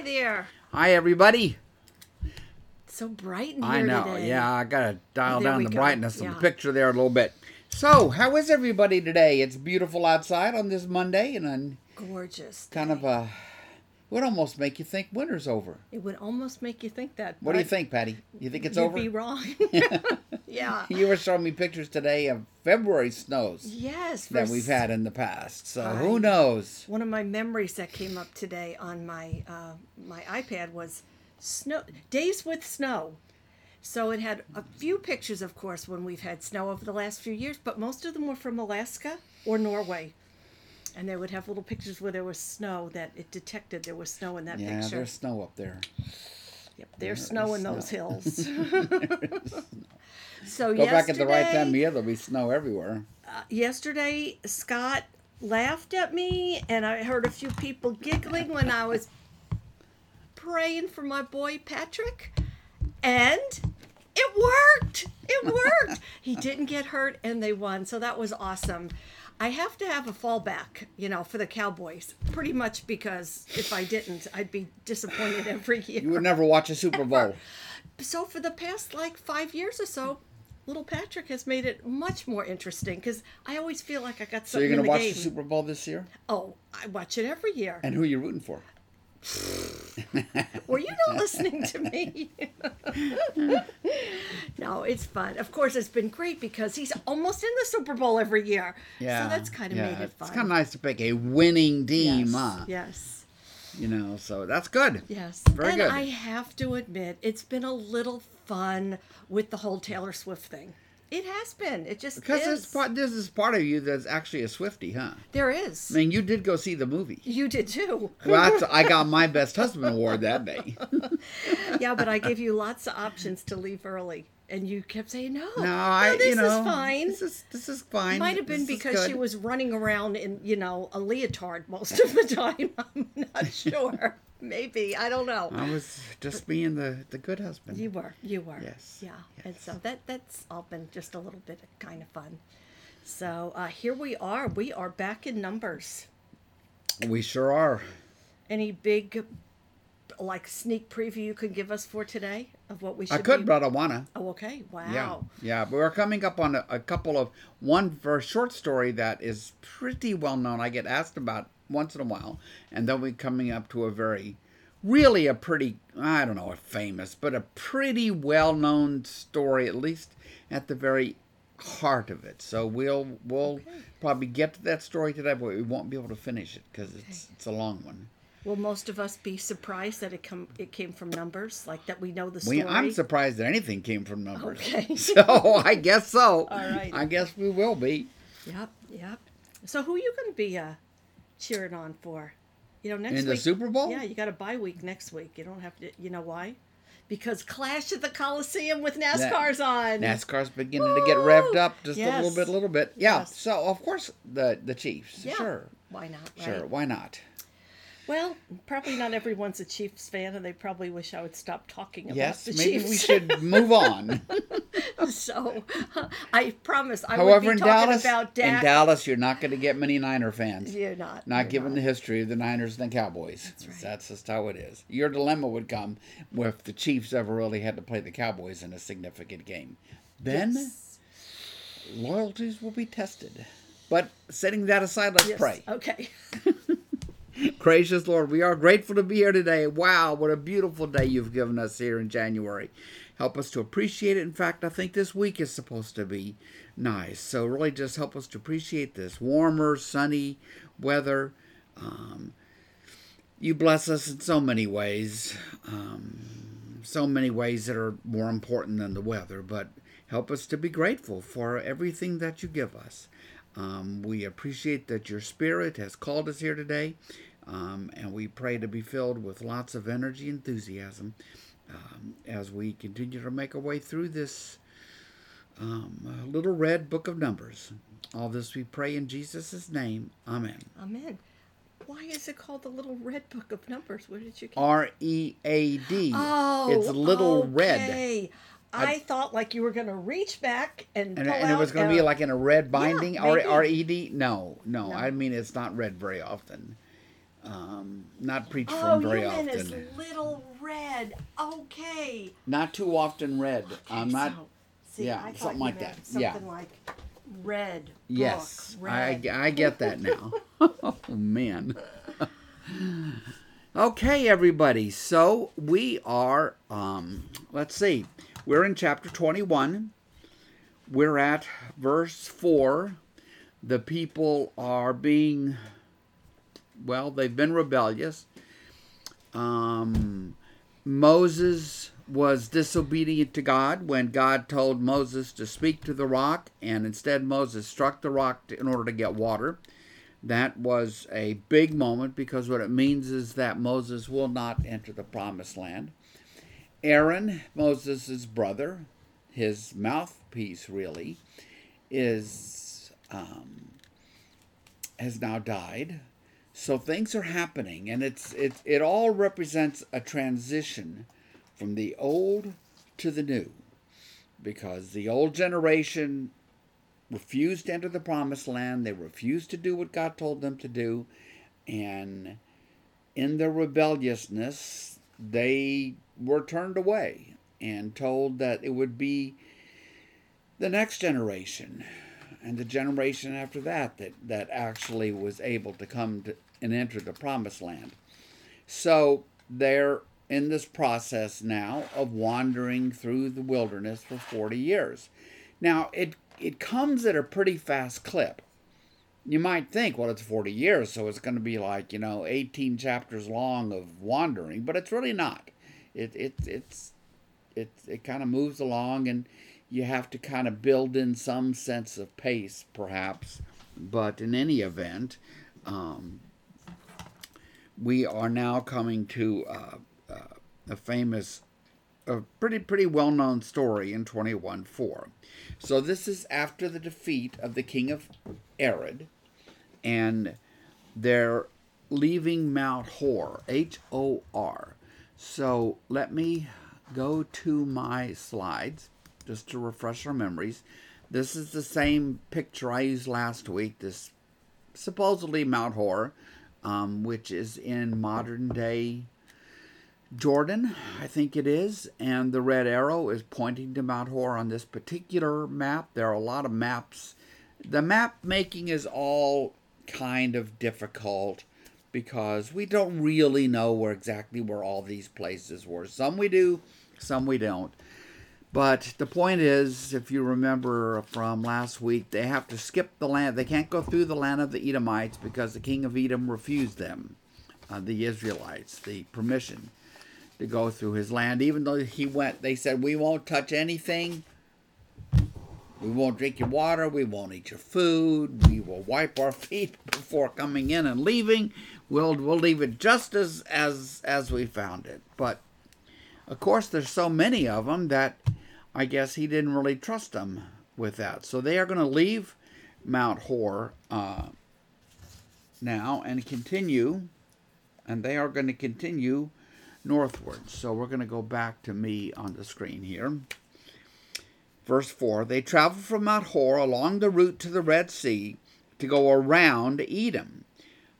Hi there. Hi, everybody. It's so bright in here I know. today. Yeah, I gotta dial There down the go. brightness of the picture there a little bit. So, how is everybody today? It's beautiful outside on this Monday, and on Gorgeous. kind of a would almost make you think winter's over. It would almost make you think that. What do you think, Patty? You think it's you'd over? be wrong. yeah. You were showing me pictures today of February snows Yes. that we've had in the past. So I- who knows? One of my memories that came up today on my uh, my iPad was snow days with snow. So it had a few pictures, of course, when we've had snow over the last few years, but most of them were from Alaska or Norway. And they would have little pictures where there was snow that it detected there was snow in that Yeah, picture. there's snow up there. Yep, there's There snow in those snow. hills. so yesterday. Go back at the right time of year, there'll be snow everywhere. Uh, yesterday Scott laughed at me and I heard a few people giggling when I was praying for my boy Patrick and it worked. It worked. he didn't get hurt and they won. So that was awesome. I have to have a fallback, you know, for the Cowboys. Pretty much because if I didn't, I'd be disappointed every year. You would never watch a Super Bowl. So for the past like five years or so, little Patrick has made it much more interesting because I always feel like I got So something you're in gonna the watch game. the Super Bowl this year? Oh, I watch it every year. And who are you rooting for? Were you not listening to me? no, it's fun. Of course, it's been great because he's almost in the Super Bowl every year. Yeah. So that's kind of yeah, made it fun. It's kind of nice to pick a winning team, yes, huh? yes, You know, so that's good. yes. Very and good. I have to admit, it's been a little fun with the whole Taylor Swift thing. It has been. It just Because is. this part, this is part of you that's actually a Swiftie, huh? there is. I mean, you did go see the movie. You did too. Well, that's, I got my best husband award that day. yeah, but I gave you lots of options to leave early, and you kept saying no. No, I, this you know, is fine. This is this is fine. Might have been This because she was running around in, you know, a leotard most of the time. I'm not sure. Maybe I don't know. I was just being the the good husband. You were, you were. Yes, Yeah, and so that that's all been just a little bit kind of fun. So uh, here we are. We are back in numbers. we sure are. Any big, like sneak preview you can give us for today of what we should? I could, be... but I wanna. Oh, okay. Wow. Yeah, yeah. We're coming up on a, a couple of one for a short story that is pretty well known. I get asked about once in a while, and then we're coming up to a very, really a pretty I don't know if famous, but a pretty well known story, at least at the very heart of it. So we'll we'll probably get to that story today, but we won't be able to finish it because it's it's a long one. Will most of us be surprised that it come it came from numbers, like that we know the story? We, I'm surprised that anything came from numbers. Okay. So I guess so. All right. I guess we will be. Yep, yep. So who are you going to be uh, cheering on for? You know, next In the week. Super Bowl? Yeah, you got a bye week next week. You don't have to. You know why? Because Clash at the Coliseum with NASCAR's on. NASCAR's beginning to get revved up just a little bit, a little bit. Yeah. Yes. So of course the the Chiefs. Yeah. Sure. Why not? Right? Sure. Why not? Well, probably not everyone's a Chiefs fan, and they probably wish I would stop talking about Yes. the Maybe Chiefs. we should move on. so, uh, I promise I However, would in be talking Dallas, about in Dallas, you're not going to get many Niner fans. You're not. Not you're given not. the history of the Niners and the Cowboys. That's right. That's just how it is. Your dilemma would come if the Chiefs ever really had to play the Cowboys in a significant game. Then Yes. loyalties will be tested. But setting that aside, let's Yes. pray. Okay. Gracious Lord, we are grateful to be here today. Wow, what a beautiful day you've given us here in January. Help us to appreciate it. In fact, I think this week is supposed to be nice. So, really, just help us to appreciate this warmer, sunny weather. Um, you bless us in so many ways, um, so many ways that are more important than the weather, but help us to be grateful for everything that you give us. Um, we appreciate that your spirit has called us here today, um, and we pray to be filled with lots of energy and enthusiasm um, as we continue to make our way through this um, little red book of Numbers. All this we pray in Jesus' name. Amen. Amen. Why is it called the Little Red Book of Numbers? Where did you get? R E A D. Oh, It's little red. okay. I, thought like you were gonna reach back and And, and it was going to be like in a red binding. R maybe. R E D? No, no, No. I mean, it's not red very often. Um, not preached Oh, from very often. as Little Red. Okay. Not too often read. I'm not. So, see, yeah, something like that. Something Yeah. like red. Yes, book, I. I get that now. oh man. okay, everybody. So we are. Um, let's see. We're in chapter twenty-one. We're at verse four. The people are being. Well, they've been rebellious. Um, Moses was disobedient to God when God told Moses to speak to the rock, and instead Moses struck the rock to, in order to get water. That was a big moment because what it means is that Moses will not enter the promised land. Aaron, Moses' brother, his mouthpiece really, is um, has now died. So things are happening, and it's it it all represents a transition from the old to the new, because the old generation refused to enter the promised land. They refused to do what God told them to do, and in their rebelliousness, they were turned away and told that it would be the next generation and the generation after that that, that actually was able to come to, and enter the promised land. So they're in this process now of wandering through the wilderness for 40 years. Now, it, it comes at a pretty fast clip. You might think, well, it's 40 years, so it's going to be like, you know, 18 chapters long of wandering, but it's really not. It, it, it's, it, it kind of moves along, and you have to kind of build in some sense of pace, perhaps. But in any event, um, we are now coming to uh, uh, a famous, a pretty pretty well known story in twenty one four. So this is after the defeat of the king of Arad, and they're leaving Mount Hor, H O R. So let me go to my slides just to refresh our memories. This is the same picture I used last week. This supposedly Mount Hor, um, which is in modern day Jordan, I think it is, and the red arrow is pointing to Mount Hor on this particular map. There are a lot of maps. The map making is all kind of difficult because we don't really know where exactly where all these places were. Some we do, some we don't. But the point is, if you remember from last week, they have to skip the land. They can't go through the land of the Edomites because the king of Edom refused them, uh, the Israelites, the permission to go through his land. Even though he went, they said, We won't touch anything. We won't drink your water. We won't eat your food. We will wipe our feet before coming in and leaving. We'll, we'll leave it just as, as, as we found it. But of course, there's so many of them that I guess he didn't really trust them with that. So they are going to leave Mount Hor uh, now and continue, and they are going to continue northward. So we're going to go back to me on the screen here. Verse 4 They traveled from Mount Hor along the route to the Red Sea to go around Edom.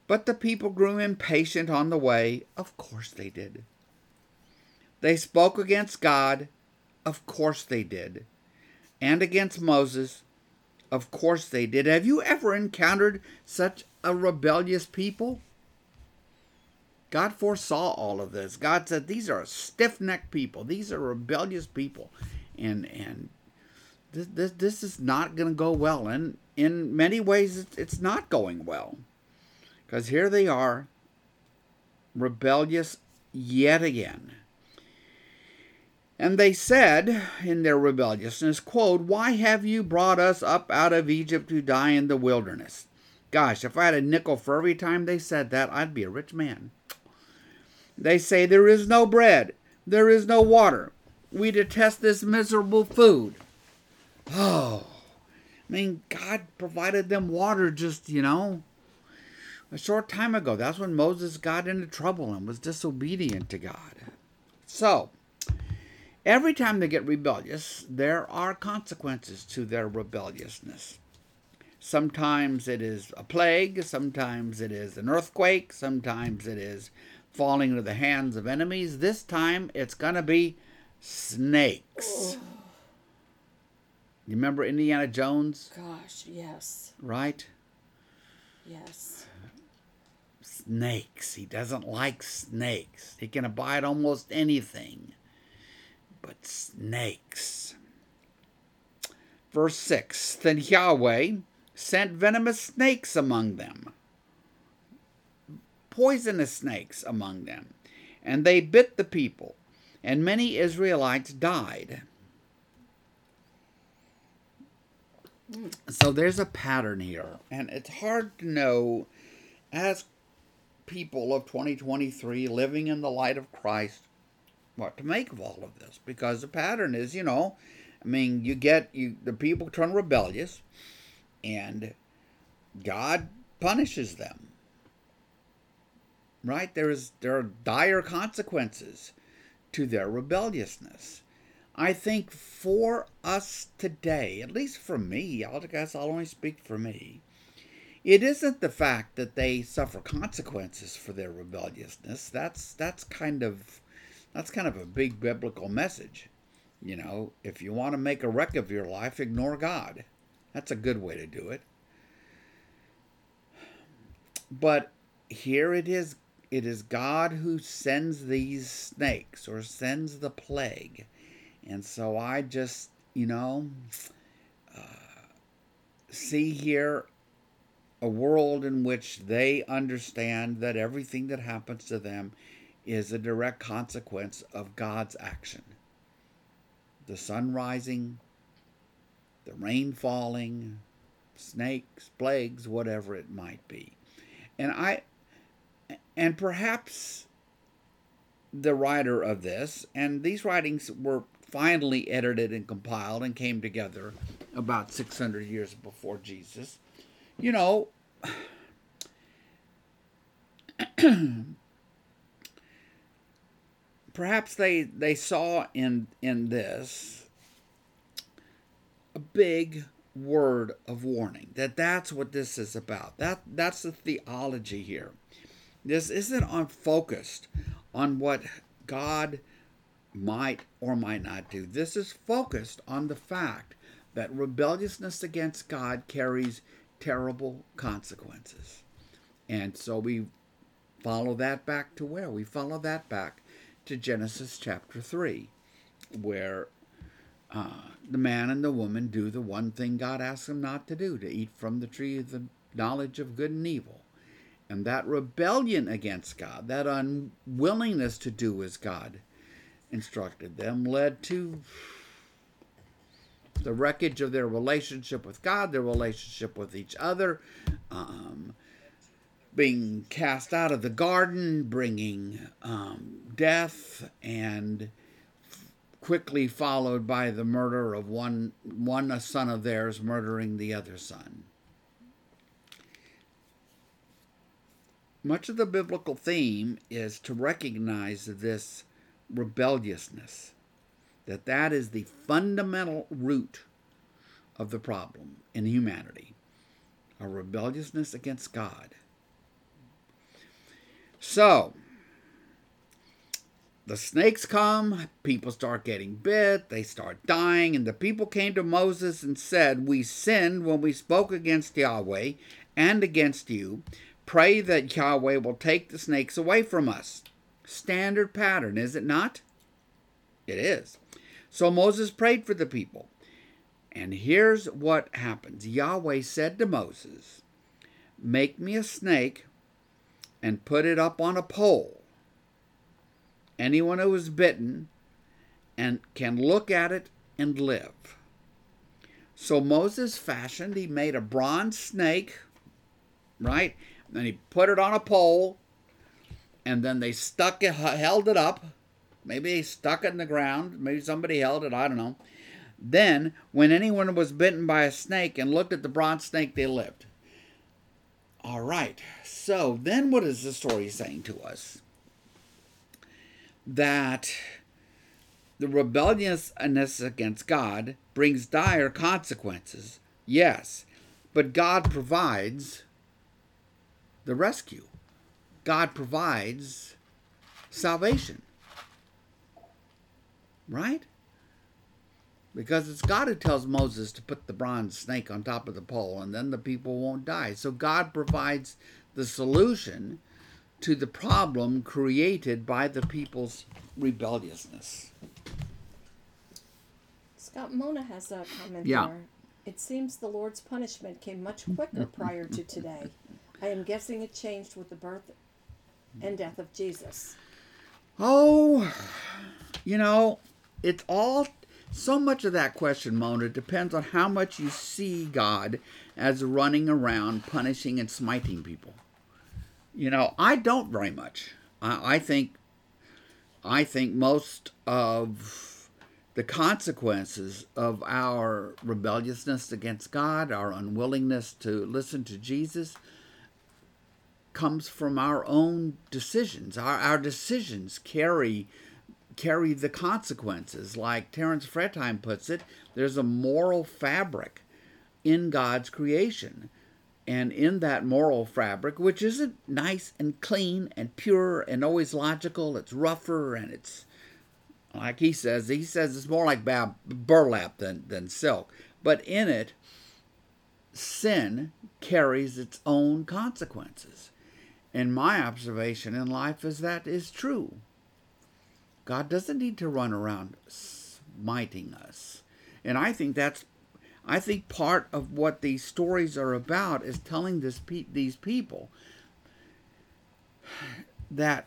But the people grew impatient on the way. Of course they did. They spoke against God. Of course they did. And against Moses. Of course they did. Have you ever encountered such a rebellious people? God foresaw all of this. God said these are stiff necked people. These are rebellious people. And and this, this, this is not going to go well. And in many ways, it's, it's not going well. Because here they are, rebellious yet again. And they said in their rebelliousness, quote, Why have you brought us up out of Egypt to die in the wilderness? Gosh, if I had a nickel for every time they said that, I'd be a rich man. They say, There is no bread, there is no water. We detest this miserable food. Oh, I mean, God provided them water just, you know, a short time ago. That's when Moses got into trouble and was disobedient to God. So, every time they get rebellious, there are consequences to their rebelliousness. Sometimes it is a plague, sometimes it is an earthquake, sometimes it is falling into the hands of enemies. This time it's going to be snakes. Oh. You remember Indiana Jones? Gosh, yes. Right? Yes. Snakes. He doesn't like snakes. He can abide almost anything. But snakes. Verse 6 Then Yahweh sent venomous snakes among them, poisonous snakes among them, and they bit the people, and many Israelites died. So there's a pattern here, and it's hard to know as people of 2023 living in the light of Christ what to make of all of this because the pattern is, you know, I mean, you get you the people turn rebellious and God punishes them. Right? There is there are dire consequences to their rebelliousness. I think for us today, at least for me, I guess I'll only speak for me, it isn't the fact that they suffer consequences for their rebelliousness. That's that's kind of that's kind of a big biblical message. You know, if you want to make a wreck of your life, ignore God. That's a good way to do it. But here it is it is God who sends these snakes or sends the plague. And so I just, you know, uh, see here a world in which they understand that everything that happens to them is a direct consequence of God's action. The sun rising, the rain falling, snakes, plagues, whatever it might be. And I and perhaps the writer of this, and these writings were finally edited and compiled and came together about 600 years before Jesus. You know, perhaps they they saw in in this a big word of warning that that's what this is about. That that's the theology here. This isn't on focused on what god might or might not do. This is focused on the fact that rebelliousness against god carries terrible consequences. And so we follow that back to where? We follow that back to Genesis chapter 3, where uh, the man and the woman do the one thing God asked them not to do to eat from the tree of the knowledge of good and evil. And that rebellion against God, that unwillingness to do as God instructed them, led to the wreckage of their relationship with God, their relationship with each other, um, being cast out of the garden, bringing um, death, and quickly followed by the murder of one one son of theirs murdering the other son. Much of the biblical theme is to recognize this rebelliousness, that that is the fundamental root of the problem in humanity, a rebelliousness against God. So, the snakes come, people start getting bit, they start dying, and the people came to Moses and said, We sinned when we spoke against Yahweh and against you. Pray that Yahweh will take the snakes away from us. Standard pattern, is it not? It is. So Moses prayed for the people. And here's what happens Yahweh said to Moses, Make me a snake and put it up on a pole. Anyone who is bitten and can look at it and live. So Moses fashioned, he made a bronze snake, right? And he put it on a pole, and then they stuck it, held it up. Maybe they stuck it in the ground. Maybe somebody held it. I don't know. Then, when anyone was bitten by a snake and looked at the bronze snake, they lived. All right. So then what is the story saying to us? That the rebelliousness against God brings dire consequences. Yes. But God provides the rescue. God provides salvation. Right? Because it's God who tells Moses to put the bronze snake on top of the pole and then the people won't die. So God provides the solution to the problem created by the people's rebelliousness. Scott Mona has a comment Yeah. there. It seems the Lord's punishment came much quicker prior to today. I am guessing it changed with the birth and death of Jesus. Oh, you know, it's all so much of that question, Mona, depends on how much you see God as running around punishing and smiting people. You know, I don't very much. I, I think, I think most of the consequences of our rebelliousness against God, our unwillingness to listen to Jesus, comes from our own decisions. Our, our decisions carry carry the consequences. Like Terence Fretheim puts it, there's a moral fabric in God's creation. And in that moral fabric, which isn't nice and clean and pure and always logical, it's rougher and it's like he says, he says it's more like burlap than, than silk. But in it, sin carries its own consequences. And my observation in life is that is true. God doesn't need to run around smiting us. And I think that's I think part of what these stories are about is telling this pe- these people that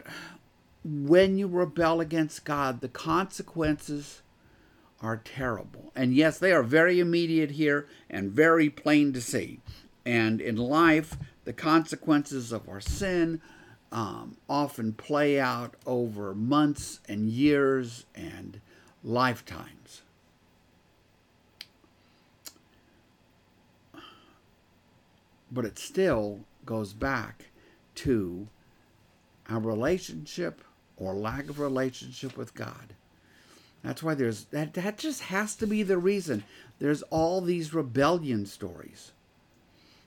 when you rebel against God, the consequences are terrible. And yes, they are very immediate here and very plain to see. And in life, the consequences of our sin um, often play out over months and years and lifetimes. But it still goes back to our relationship or lack of relationship with God. That's why there's that that just has to be the reason. There's all these rebellion stories.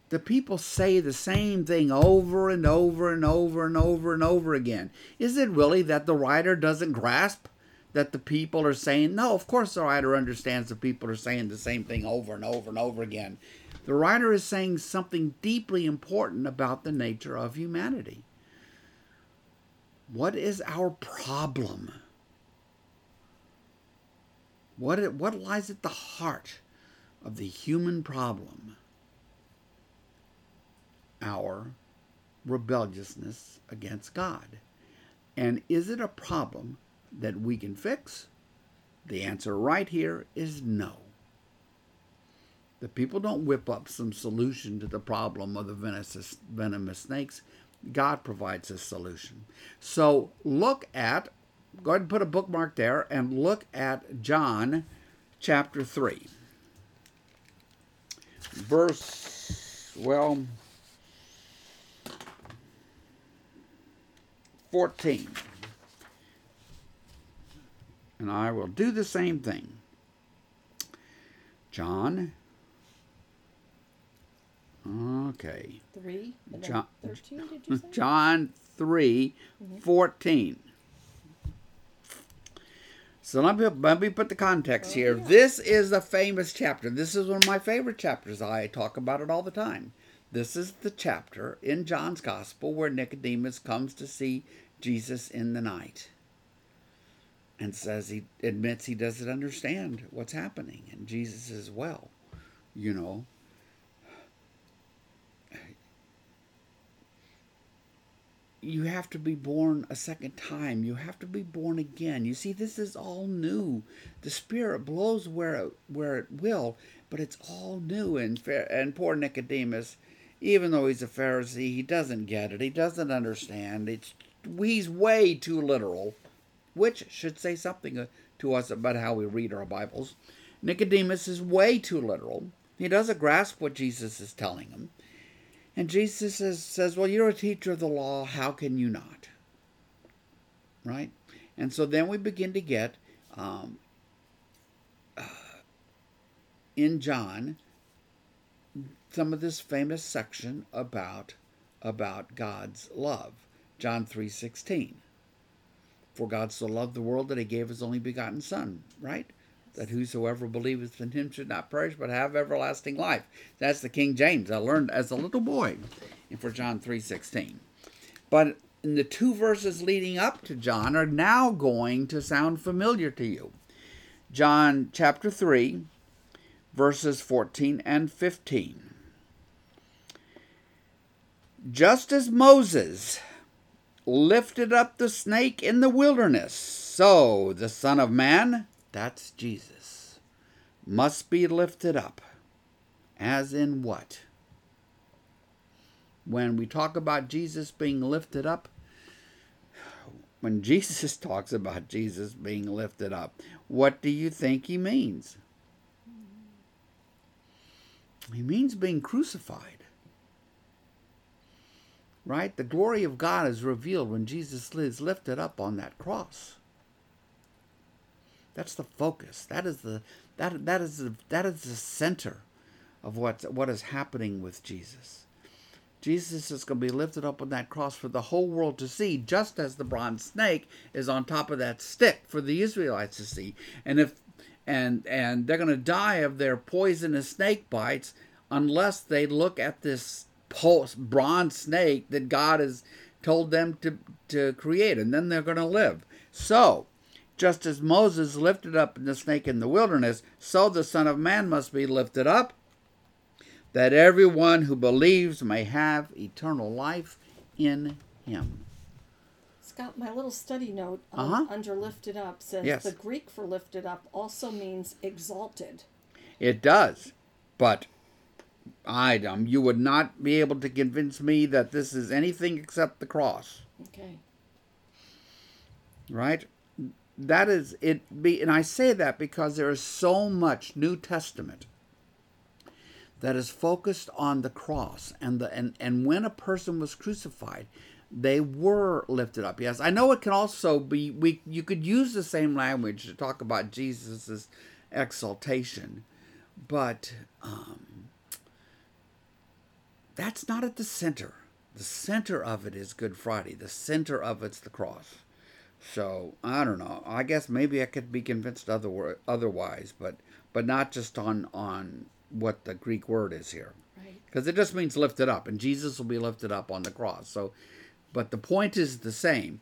The people say the same thing over and over and over and over and over again. Is it really that the writer doesn't grasp that the people are saying? No, of course the writer understands the people are saying the same thing over and over and over again. The writer is saying something deeply important about the nature of humanity. What is our problem? What, what lies at the heart of the human problem? Our rebelliousness against God. And is it a problem that we can fix? The answer right here is no. The people don't whip up some solution to the problem of the venomous, venomous snakes. God provides a solution. So look at, go ahead and put a bookmark there and look at John chapter 3. Verse, well, 14. And I will do the same thing. John. Okay. 3 John- 13, did you say? John 3 mm-hmm. 14. So let me, let me put the context Oh, here. yeah. This is a famous chapter. This is one of my favorite chapters. I talk about it all the time. This is the chapter in John's Gospel where Nicodemus comes to see Jesus in the night and says he admits he doesn't understand what's happening. And Jesus says, Well, you know, you have to be born a second time. You have to be born again. You see, this is all new. The Spirit blows where it, where it will, but it's all new. And and poor Nicodemus, even though he's a Pharisee, he doesn't get it. He doesn't understand. It's he's way too literal, which should say something uh, to us about how we read our Bibles. Nicodemus is way too literal. He doesn't grasp what Jesus is telling him. And Jesus says, says, Well, you're a teacher of the law. How can you not? Right? And so then we begin to get um, uh, in John some of this famous section about about God's love. John 3:16. For God so loved the world that he gave his only begotten son, right? That whosoever believeth in him should not perish but have everlasting life. That's the King James I learned as a little boy and for John 3:16. But in the two verses leading up to John are now going to sound familiar to you. John chapter 3 verses 14 and 15. Just as Moses lifted up the snake in the wilderness, so the Son of Man, that's Jesus, must be lifted up. As in what? When we talk about Jesus being lifted up, when Jesus talks about Jesus being lifted up, what do you think he means? He means being crucified right? The glory of God is revealed when Jesus is lifted up on that cross. That's the focus. That is the that that is the that is the center of what what is happening with Jesus. Jesus is going to be lifted up on that cross for the whole world to see, just as the bronze snake is on top of that stick for the Israelites to see. And if and and they're going to die of their poisonous snake bites unless they look at this pulse, bronze snake that God has told them to, to create, and then they're going to live. So, just as Moses lifted up the snake in the wilderness, so the Son of Man must be lifted up, that everyone who believes may have eternal life in him. Scott, my little study note um, Uh-huh. under lifted up says Yes. the Greek for lifted up also means exalted. It does, but I um, you would not be able to convince me that this is anything except the cross. Okay. right that is it be and i say that because there is so much new testament that is focused on the cross and the and, and when a person was crucified they were lifted up yes i know it can also be we you could use the same language to talk about jesus' exaltation but um, that's not at the center the center of it is good friday the center of it's the cross so I don't know. I guess maybe I could be convinced other otherwise, but but not just on on what the Greek word is here, Right. because it just means lifted up, and Jesus will be lifted up on the cross. So, but the point is the same.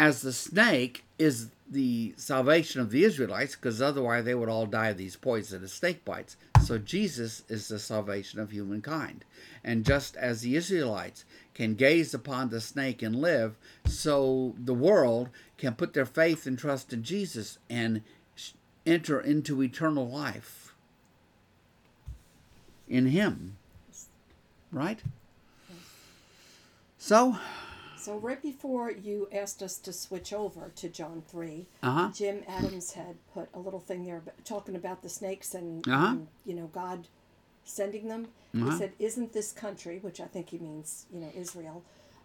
As the snake is the salvation of the Israelites, because otherwise they would all die of these poisonous snake bites. So Jesus is the salvation of humankind. And just as the Israelites can gaze upon the snake and live, so the world can put their faith and trust in Jesus and enter into eternal life in Him. Right? So, So right before you asked us to switch over to John three, uh-huh. Jim Adams had put a little thing there talking about the snakes and, Uh-huh. and, you know God sending them. Uh-huh. He said, "Isn't this country, which I think he means, you know, Israel,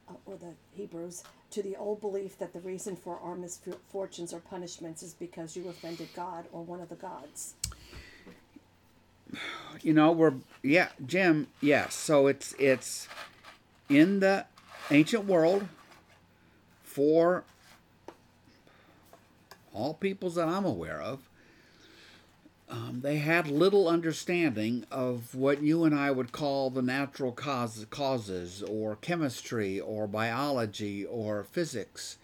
uh, or the Hebrews, to the old belief that the reason for our misfortunes or punishments is because you offended God or one of the gods." you know we're yeah jim yes so it's it's in the ancient world for all peoples that i'm aware of um, they had little understanding of what you and I would call the natural cause, causes, or chemistry, or biology, or physics.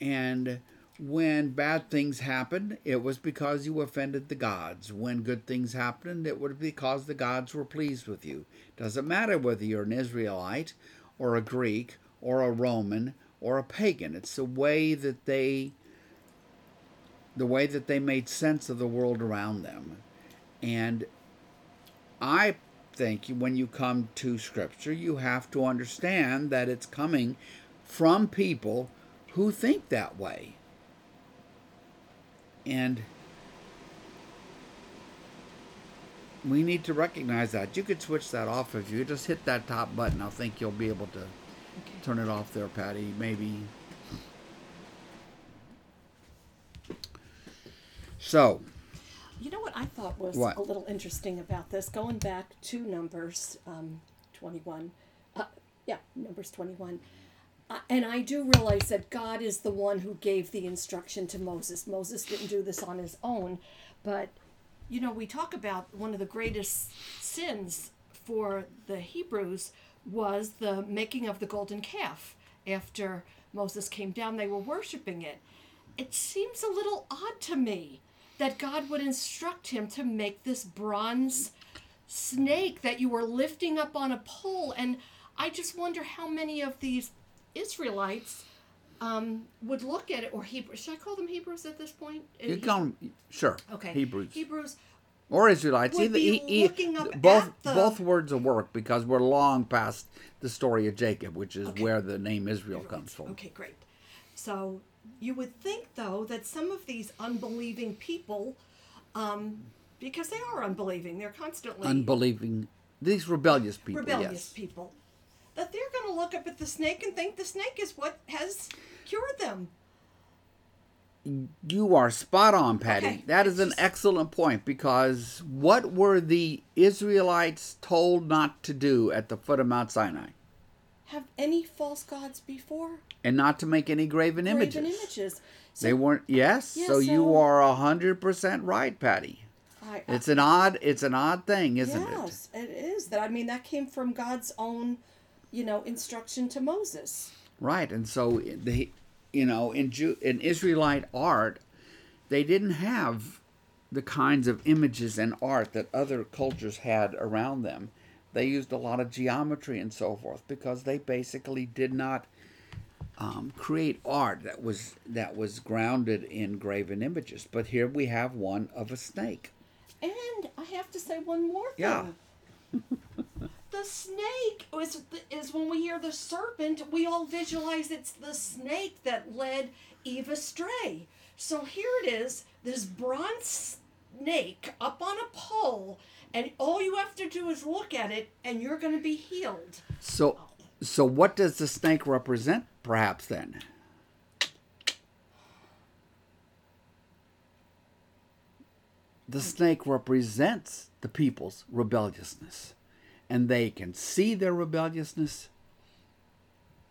And when bad things happened, it was because you offended the gods. When good things happened, it was because the gods were pleased with you. Doesn't matter whether you're an Israelite, or a Greek, or a Roman, or a pagan. It's the way that they the way that they made sense of the world around them. And I think when you come to Scripture, you have to understand that it's coming from people who think that way. And we need to recognize that. You could switch that off if you just hit that top button. I think you'll be able to turn it off there, Patty. Maybe. So, You know what I thought was What? a little interesting about this, going back to Numbers um, 21. Uh, yeah, Numbers 21. Uh, and I do realize that God is the one who gave the instruction to Moses. Moses didn't do this on his own. But, you know, we talk about one of the greatest sins for the Hebrews was the making of the golden calf. After Moses came down, they were worshiping it. It seems a little odd to me that God would instruct him to make this bronze snake that you were lifting up on a pole. And I just wonder how many of these Israelites um, would look at it, or Hebrews. Should I call them Hebrews at this point? You call 'em- sure. Okay. Hebrews Hebrews. or Israelites. would Either, be e- e- looking up both the- both words will work because we're long past the story of Jacob, which is Okay. where the name Israel comes from. Okay, great. So you would think, though, that some of these unbelieving people, um, because they are unbelieving, they're constantly Unbelieving. These rebellious people. rebellious yes. people, that they're going to look up at the snake and think the snake is what has cured them. You are spot on, Patty. Okay, That is an excellent point because what were the Israelites told not to do at the foot of Mount Sinai? Have any false gods before? And not to make any graven images. Graven images. So They weren't. Yes. Yeah, so, you are a hundred percent right, Patty. I, It's an odd. It's an odd thing, isn't it? yes, it is. That I mean, that came from God's own, you know, instruction to Moses. Right, and so they, you know, in Ju- in Israelite art, they didn't have the kinds of images and art that other cultures had around them. They used a lot of geometry and so forth because they basically did not um, create art that was that was grounded in graven images. But here we have one of a snake. And I have to say one more thing. Yeah. The snake is is when we hear the serpent, we all visualize it's the snake that led Eve astray. So here it is, this bronze snake up on a pole, and all you have to do is look at it, and you're going to be healed. So, so what does the snake represent? Perhaps then. The snake represents the people's rebelliousness, and they can see their rebelliousness,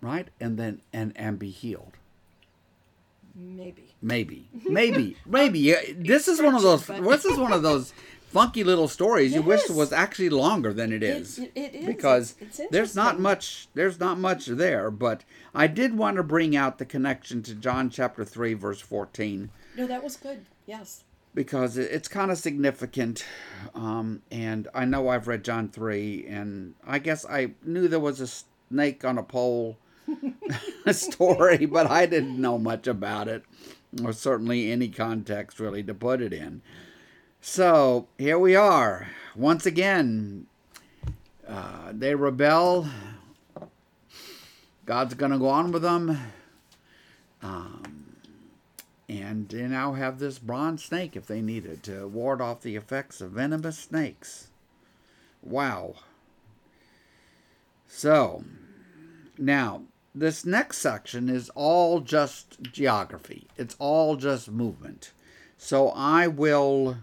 right, and then and and be healed. Maybe. Maybe, maybe, maybe. Yeah, This is one of those. This is one of those funky little stories you wish Yes. was actually longer than it is. it- it is. because there's not much. There's not much there. But I did want to bring out the connection to John chapter three, verse fourteen, No, that was good. Yes. Because it's kind of significant. Um, and I know I've read John three, and I guess I knew there was a snake on a pole story, but I didn't know much about it, or certainly any context really to put it in. So here we are. Once again, uh, they rebel. God's going to go on with them. Um, and they now have this bronze snake if they need it to ward off the effects of venomous snakes. Wow. So, now, this next section is all just geography. It's all just movement. So I will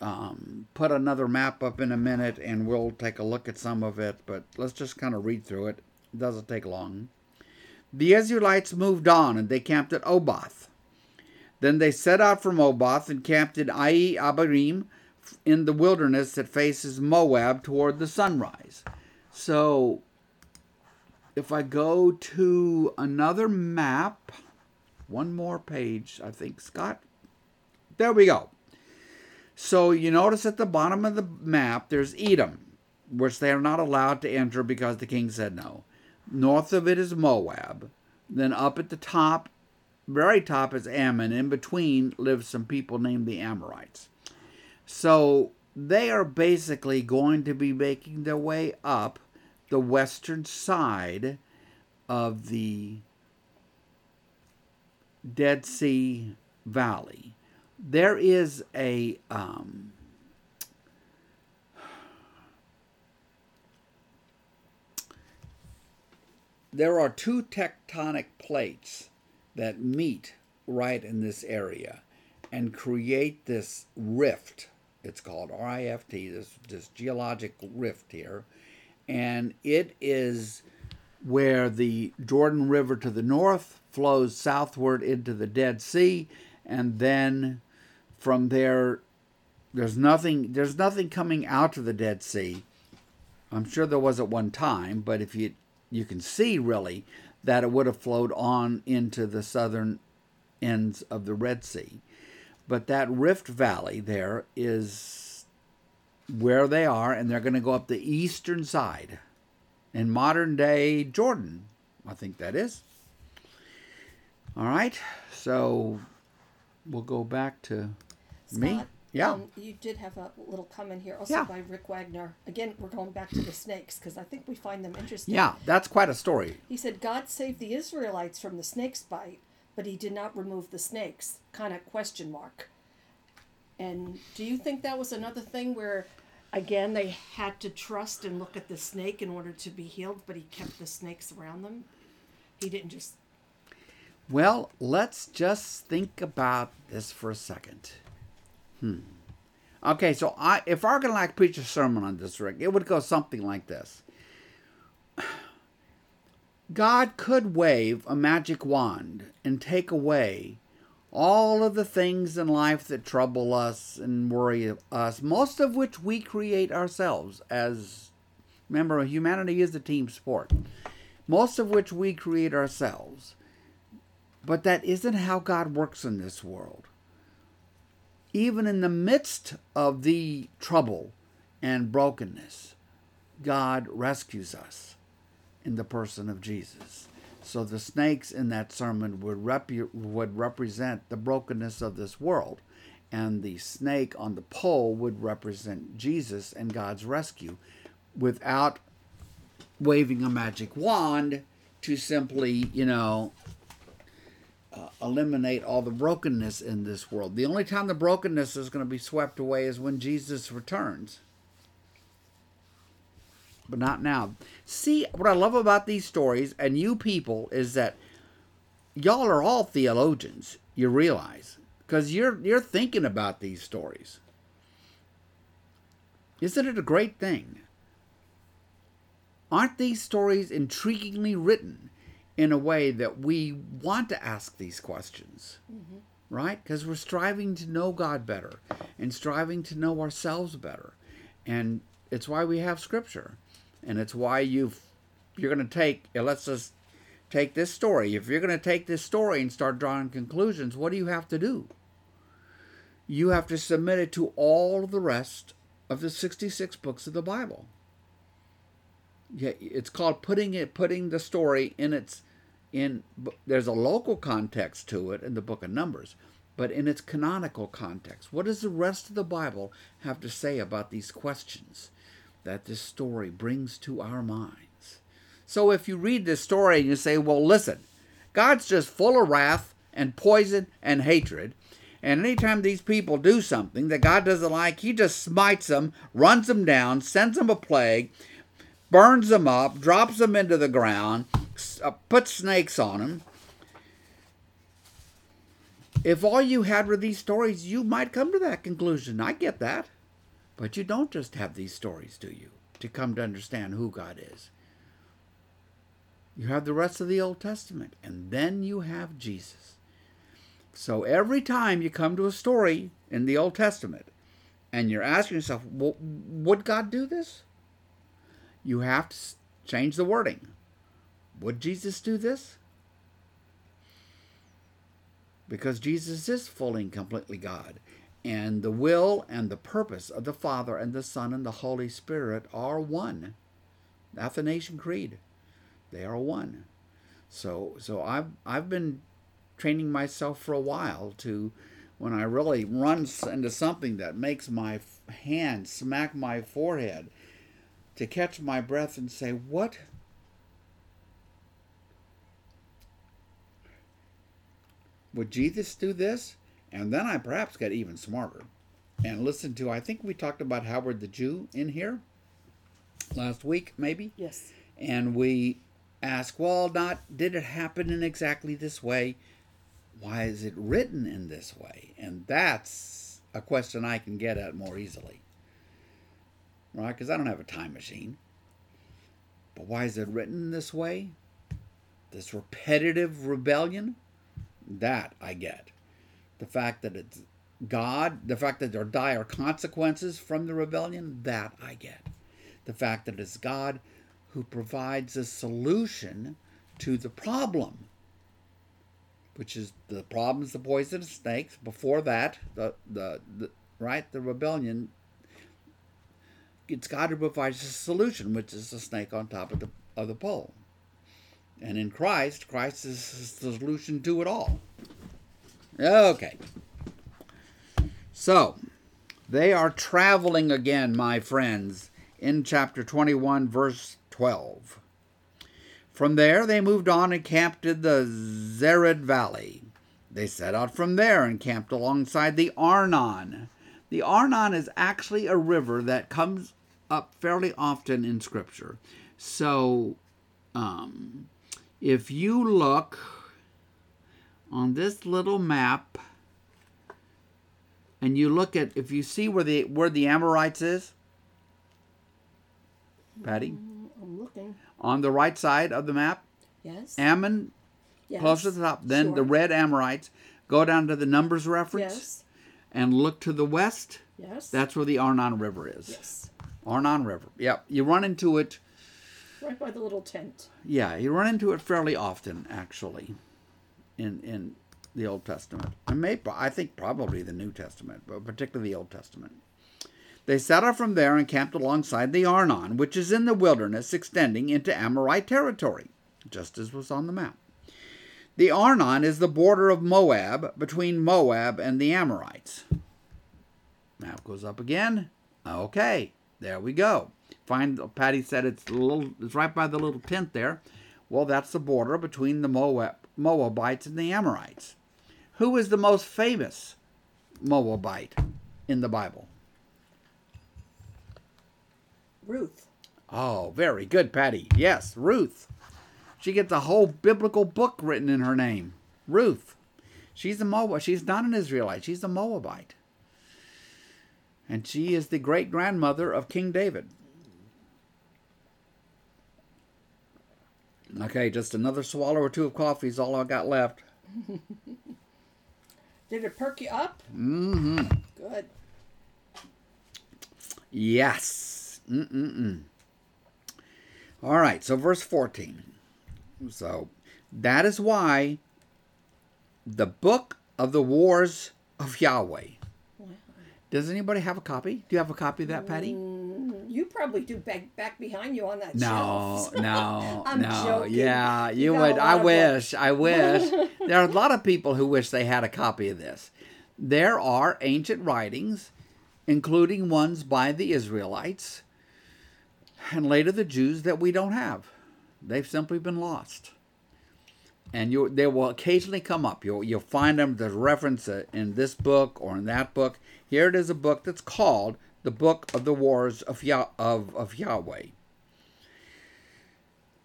um, put another map up in a minute and we'll take a look at some of it, but let's just kind of read through it. It doesn't take long. The Israelites moved on and they camped at Oboth. Then they set out from Oboth and camped in Iye Abarim in the wilderness that faces Moab toward the sunrise. So if I go to another map, one more page, I think, Scott. There we go. So you notice at the bottom of the map, there's Edom, which they are not allowed to enter because the king said no. North of it is Moab. Then up at the top, very top, is Ammon. In between live some people named the Amorites. So they are basically going to be making their way up the western side of the Dead Sea Valley. There is a um, there are two tectonic plates that meet right in this area and create this rift It's called RIFT, this, this geologic rift here. And it is where the Jordan River to the north flows southward into the Dead Sea. And then from there, there's nothing, there's nothing coming out of the Dead Sea. I'm sure there was at one time, but if you you can see really that it would have flowed on into the southern ends of the Red Sea. But that Rift Valley there is where they are, and they're going to go up the eastern side in modern day Jordan. I think that is. All right, so we'll go back to me. Yeah. Um, you did have a little comment here, also Yeah. by Rick Wagner. Again, we're going back to the snakes because I think we find them interesting. Yeah, that's quite a story. He said God saved the Israelites from the snake's bite, but He did not remove the snakes. Kind of question mark. And do you think that was another thing where, again, they had to trust and look at the snake in order to be healed, but He kept the snakes around them? He didn't just. Well, let's just think about this for a second. Hmm. Okay, so I, if I to like preach a sermon on this, Rick, it would go something like this. God could wave a magic wand and take away all of the things in life that trouble us and worry us, most of which we create ourselves as remember humanity is a team sport. Most of which we create ourselves. But that isn't how God works in this world. Even in the midst of the trouble and brokenness, God rescues us in the person of Jesus. So the snakes in that sermon would, repu- would represent the brokenness of this world, and the snake on the pole would represent Jesus and God's rescue without waving a magic wand to simply, you know, uh, eliminate all the brokenness in this world. The only time the brokenness is going to be swept away is when Jesus returns. But not now. See, what I love about these stories and you people is that y'all are all theologians, you realize, because you're you're thinking about these stories. Isn't it a great thing? Aren't these stories intriguingly written in a way that we want to ask these questions? Mm-hmm. Right? Because we're striving to know God better and striving to know ourselves better. And it's why we have scripture. And it's why you've, you're going to take it, let's just take this story. If you're going to take this story and start drawing conclusions, what do you have to do? You have to submit it to all the rest of the 66 books of the Bible yeah, it's called putting it putting the story in its in there's a local context to it in the book of numbers but in its canonical context what does the rest of the bible have to say about these questions that this story brings to our minds? So if you read this story and you say well listen god's just full of wrath and poison and hatred and anytime these people do something that god doesn't like he just smites them runs them down sends them a plague burns them up, drops them into the ground, uh, puts snakes on them. If all you had were these stories, you might come to that conclusion. I get that. But you don't just have these stories, do you, to come to understand who God is? You have the rest of the Old Testament, and then you have Jesus. So every time you come to a story in the Old Testament and you're asking yourself, well, would God do this? you have to change the wording. Would Jesus do this? Because Jesus is fully and completely God. And the will and the purpose of the Father and the Son and the Holy Spirit are one. Athanasian Creed. They are one. So so I've I've been training myself for a while to when I really run into something that makes my hand smack my forehead to catch my breath and say, What? Would Jesus do this? And then I perhaps get even smarter and listen to, I think we talked about Howard the Jew in here last week, maybe? Yes. And we ask, well, not did it happen in exactly this way? Why is it written in this way? And that's a question I can get at more easily. Right? Because I don't have a time machine. But why is it written this way? This repetitive rebellion? That I get. The fact that it's God, the fact that there are dire consequences from the rebellion, that I get. The fact that it's God who provides a solution to the problem, which is the problems the poisonous snakes. Before that, the, the, the right the rebellion. It's God who provides a solution, which is the snake on top of the of the pole. And in Christ, Christ is the solution to it all. Okay. So, they are traveling again, my friends, in chapter 21, verse 12. From there, they moved on and camped in the Zered Valley. They set out from there and camped alongside the Arnon. The Arnon is actually a river that comes up fairly often in Scripture. So, um, if you look on this little map and you look at if you see where the where the Amorites is, Patty, mm, I'm looking. on the right side of the map, Yes. Ammon yes. close to the top, then the red Amorites. Go down to the Numbers reference Yes. and look to the west. Yes. That's where the Arnon River is. yes. Arnon River. Yep. You run into it. Right by the little tent. Yeah, you run into it fairly often, actually, in in the Old Testament. And maybe I think probably the New Testament, but particularly the Old Testament. They set out from there and camped alongside the Arnon, which is in the wilderness extending into Amorite territory, just as was on the map. The Arnon is the border of Moab between Moab and the Amorites. Map goes up again. Okay, there we go. Find Patty said it's a little it's right by the little tent there. Well, that's the border between the Moab Moabites and the Amorites. Who is the most famous Moabite in the Bible? Ruth. Oh, very good, Patty. Yes, Ruth. She gets a whole biblical book written in her name. Ruth. She's a Moab. She's not an Israelite. She's a Moabite. And she is the great grandmother of King David. Okay, just another swallow or two of coffee is all I got left. Did it perk you up? Mm-hmm. Good. Yes. Mm-mm-mm. All right, so verse 14. So that is why the book of the wars of Yahweh. Does anybody have a copy? Do you have a copy of that, Patty? You probably do back back behind you on that No, shelf. no, I'm no. joking. Yeah, You you, would. I wish. I wish. there are a lot of people who wish they had a copy of this. There are ancient writings, including ones by the Israelites and later the Jews, that we don't have. They've simply been lost. And you, they will occasionally come up. You'll, you'll find them. There's reference in this book or in that book. Here it is a book that's called the Book of the Wars of, Yah- of, of Yahweh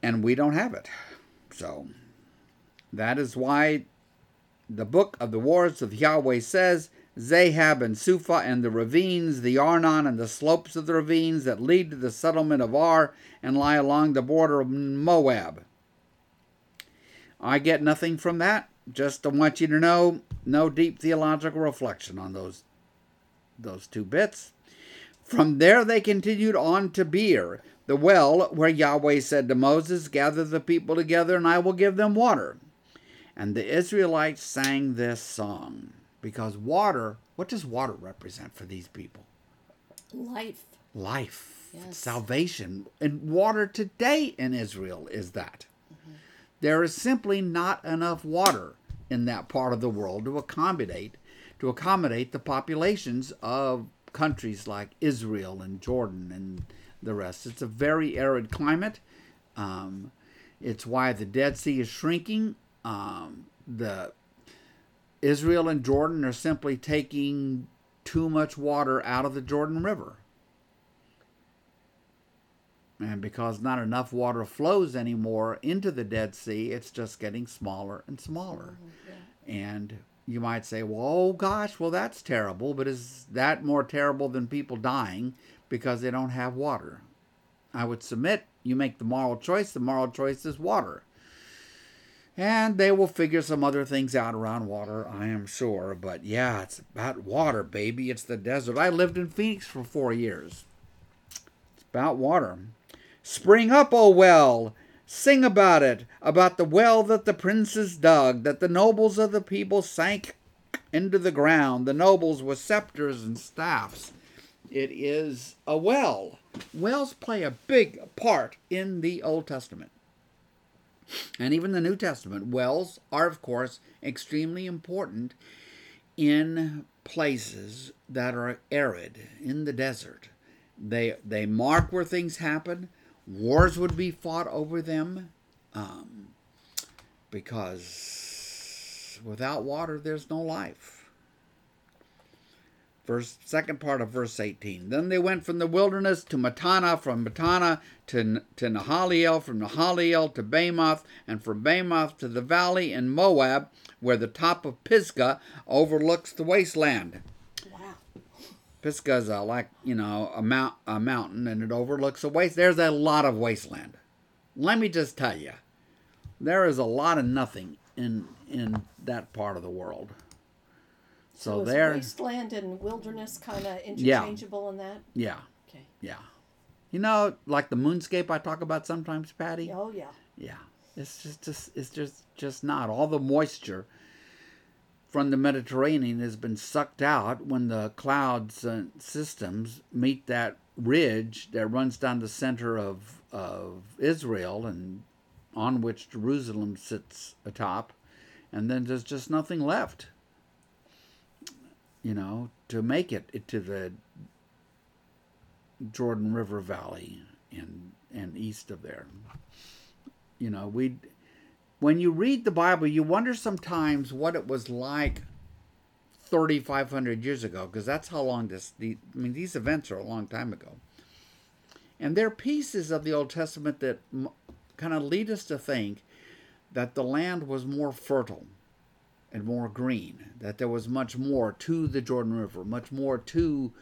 and we don't have it. So that is why the book of the wars of Yahweh says Zahab and Suphah and the ravines, the Arnon and the slopes of the ravines that lead to the settlement of Ar and lie along the border of Moab. I get nothing from that. Just want you to know, no deep theological reflection on those those two bits. From there they continued on to Beer, the well where Yahweh said to Moses, Gather the people together, and I will give them water. And the Israelites sang this song. Because water, what does water represent for these people? Life. Life, Yes. salvation. And water today in Israel is that. Mm-hmm. There is simply not enough water in that part of the world to accommodate to accommodate the populations of countries like Israel and Jordan and the rest. It's a very arid climate. Um, it's why the Dead Sea is shrinking. Um, the Israel and Jordan are simply taking too much water out of the Jordan River. And because not enough water flows anymore into the Dead Sea, it's just getting smaller and smaller. And you might say, well, oh gosh, well, that's terrible, but is that more terrible than people dying because they don't have water? I would submit you make the moral choice, the moral choice is water. And they will figure some other things out around water, I am sure. But yeah, it's about water, baby. It's the desert. I lived in Phoenix for four years. It's about water. Spring up, O well! Sing about it, about the well that the princes dug, that the nobles of the people sank into the ground, the nobles with scepters and staffs. It is a well. Wells play a big part in the Old Testament and even the New Testament. Wells are, of course, extremely important in places that are arid, in the desert. They, they mark where things happen. Wars would be fought over them um, because without water, there's no life. Verse second part of verse 18. Then they went from the wilderness to Mattanah, from Mattanah to, to Nahaliel, from Nahaliel to Bamoth, and from Bamoth to the valley in Moab, where the top of Pisgah overlooks the wasteland. Is a, like, you know, a, mount, a mountain, and it overlooks a waste. There's a lot of wasteland. Let me just tell you, there is a lot of nothing in in that part of the world. So, is there, wasteland and wilderness kind of interchangeable in that? yeah, Okay. yeah. You know, like the moonscape I talk about sometimes, Patty. Oh yeah. Yeah, it's just, just it's just just not all the moisture from the Mediterranean has been sucked out when the clouds uh, systems meet that ridge that runs down the center of of Israel and on which Jerusalem sits atop, and then there's just nothing left. You know, to make it to the Jordan River Valley and and east of there. You know, we when you read the Bible, you wonder sometimes what it was like 3500 years ago because that's how long this the, I mean these events are a long time ago. And there are pieces of the Old Testament that m- kind of lead us to think that the land was more fertile and more green, that there was much more to the Jordan River, much more to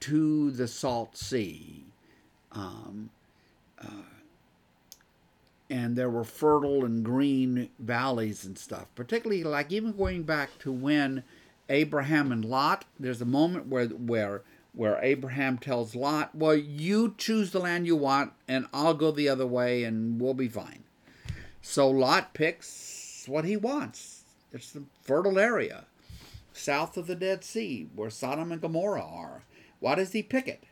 to the Salt Sea. Um, uh, and there were fertile and green valleys and stuff, particularly like even going back to when Abraham and Lot, there's a moment where where where Abraham tells Lot, "Well, you choose the land you want, and I'll go the other way, and we'll be fine." So Lot picks what he wants. It's the fertile area south of the Dead Sea, where Sodom and Gomorrah are. Why does he pick it?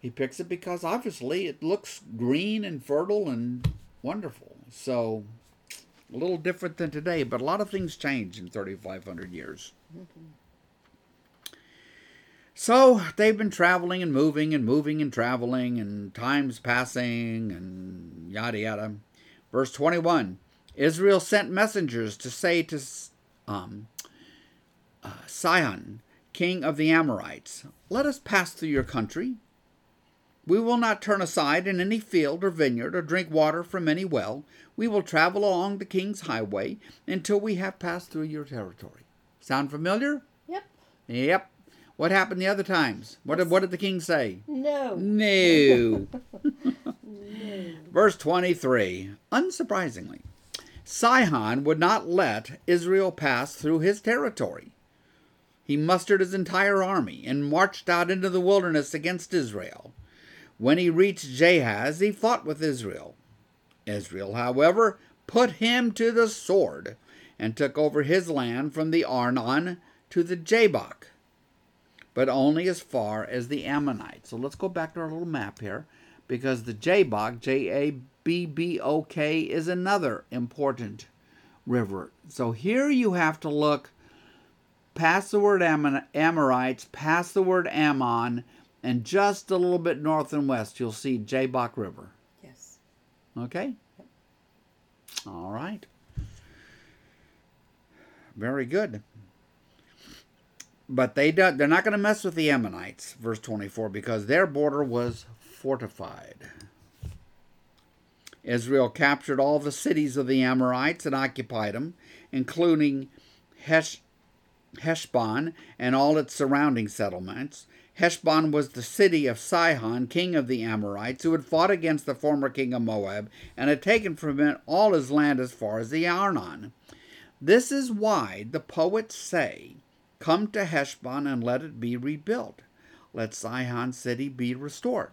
He picks it because obviously it looks green and fertile and wonderful. So a little different than today, but a lot of things change in 3,500 years. So they've been traveling and moving and moving and traveling, and time's passing and yada yada. Verse 21 Israel sent messengers to say to um, uh, Sihon, king of the Amorites, Let us pass through your country. We will not turn aside in any field or vineyard or drink water from any well. We will travel along the king's highway until we have passed through your territory. Sound familiar? Yep. Yep. What happened the other times? What did, what did the king say? No. No. Verse 23 Unsurprisingly, Sihon would not let Israel pass through his territory. He mustered his entire army and marched out into the wilderness against Israel. When he reached Jahaz, he fought with Israel. Israel, however, put him to the sword and took over his land from the Arnon to the Jabbok, but only as far as the Ammonites. So let's go back to our little map here because the Jabbok, J A B B O K, is another important river. So here you have to look past the word Ammon, Amorites, past the word Ammon, and just a little bit north and west, you'll see Jabbok River. Yes. Okay? All right. Very good. But they do, they're not going to mess with the Ammonites, verse 24, because their border was fortified. Israel captured all the cities of the Amorites and occupied them, including Hesh, Heshbon and all its surrounding settlements. Heshbon was the city of Sihon, king of the Amorites, who had fought against the former king of Moab and had taken from him all his land as far as the Arnon. This is why the poets say, Come to Heshbon and let it be rebuilt. Let Sihon city be restored.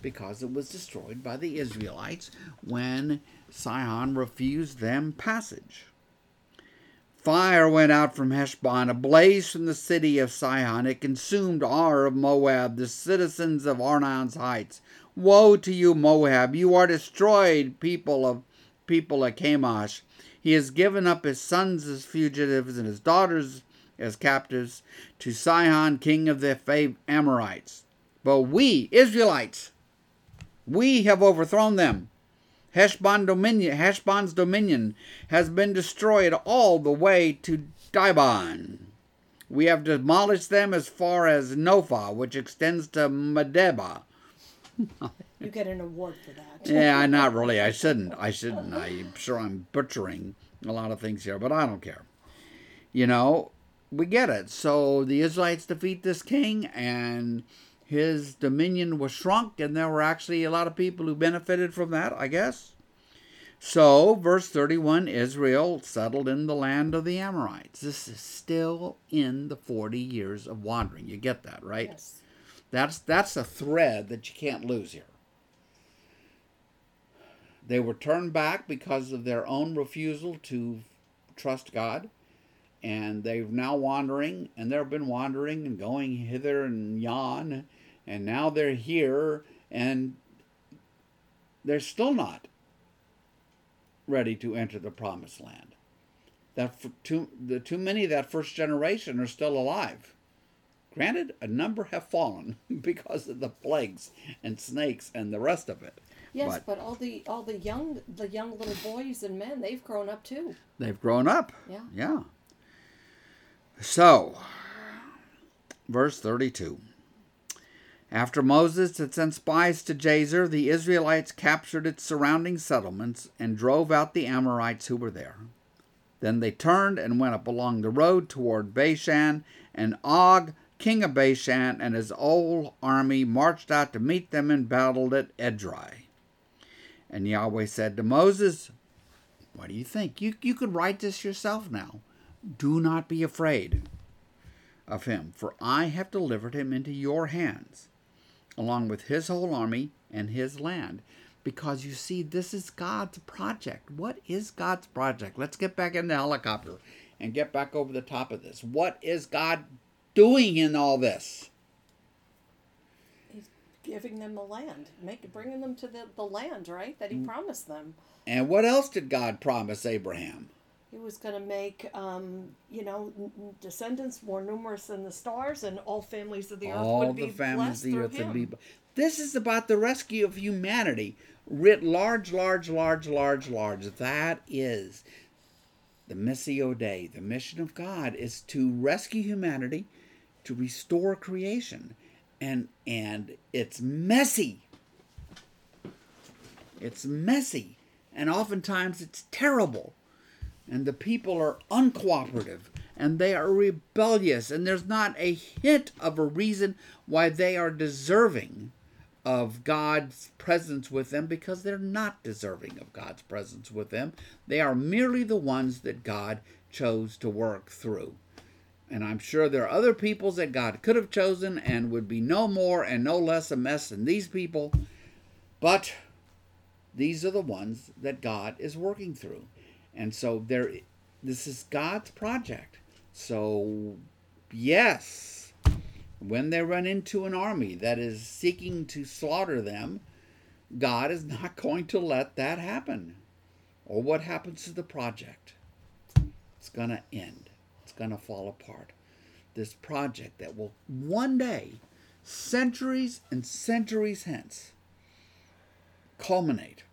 Because it was destroyed by the Israelites when Sihon refused them passage. Fire went out from Heshbon, a blaze from the city of Sihon. It consumed Ar of Moab, the citizens of Arnon's heights. Woe to you, Moab! You are destroyed, people of people of Chemosh. He has given up his sons as fugitives and his daughters as captives to Sihon, king of the Amorites. But we, Israelites, we have overthrown them. Heshbon dominion, Heshbon's dominion has been destroyed all the way to Dibon. We have demolished them as far as Nophah, which extends to Medeba. you get an award for that. yeah, not really. I shouldn't. I shouldn't. I'm sure I'm butchering a lot of things here, but I don't care. You know, we get it. So the Israelites defeat this king, and his dominion was shrunk, and there were actually a lot of people who benefited from that, I guess. So, verse 31 Israel settled in the land of the Amorites. This is still in the 40 years of wandering. You get that, right? Yes. That's, that's a thread that you can't lose here. They were turned back because of their own refusal to trust God and they're now wandering, and they've been wandering and going hither and yon, and now they're here, and they're still not ready to enter the promised land. That too, the too many of that first generation are still alive. Granted, a number have fallen because of the plagues and snakes and the rest of it. Yes, but, but, all the all the young the young little boys and men they've grown up too. They've grown up. Yeah. Yeah. So, verse 32. After Moses had sent spies to Jazer, the Israelites captured its surrounding settlements and drove out the Amorites who were there. Then they turned and went up along the road toward Bashan, and Og, king of Bashan, and his whole army marched out to meet them and battled at Edrei. And Yahweh said to Moses, What do you think? You, you could write this yourself now. Do not be afraid of him, for I have delivered him into your hands, along with his whole army and his land. Because you see, this is God's project. What is God's project? Let's get back in the helicopter and get back over the top of this. What is God doing in all this? He's giving them the land, make, bringing them to the, the land, right? That he mm. promised them. And what else did God promise Abraham? He was going to make, um, you know, descendants more numerous than the stars, and all families of the earth all would be the families of the earth him. would be. This is about the rescue of humanity, writ large, large, large, large, large. That is the Missio Dei. The mission of God is to rescue humanity, to restore creation, and and it's messy. It's messy, and oftentimes it's terrible and the people are uncooperative and they are rebellious and there's not a hint of a reason why they are deserving of God's presence with them because they're not deserving of God's presence with them. They are merely the ones that God chose to work through. And I'm sure there are other peoples that God could have chosen and would be no more and no less a mess than these people. But these are the ones that God is working through. And so there this is God's project. So yes, when they run into an army that is seeking to slaughter them, God is not going to let that happen. Or what happens to the project? It's going to end. It's going to fall apart. This project that will one day, centuries and centuries hence, culminate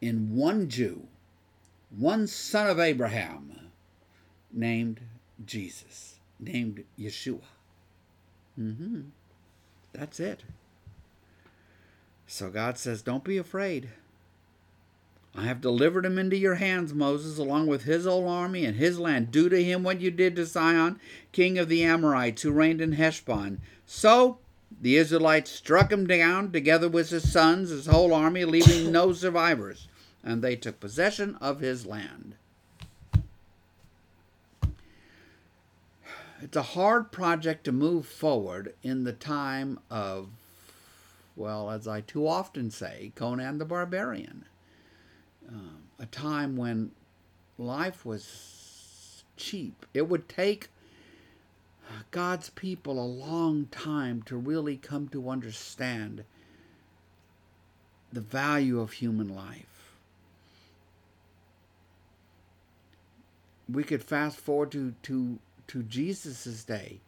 in one Jew one son of Abraham named Jesus, named Yeshua. Mm-hmm. That's it. So God says, Don't be afraid. I have delivered him into your hands, Moses, along with his whole army and his land. Do to him what you did to Sihon, king of the Amorites, who reigned in Heshbon. So the Israelites struck him down, together with his sons, his whole army, leaving no survivors, and they took possession of his land. It's a hard project to move forward in the time of, well, as I too often say, Conan the Barbarian um, a time when life was cheap. It would take God's people a long time to really come to understand the value of human life. We could fast forward to, to, to Jesus' day.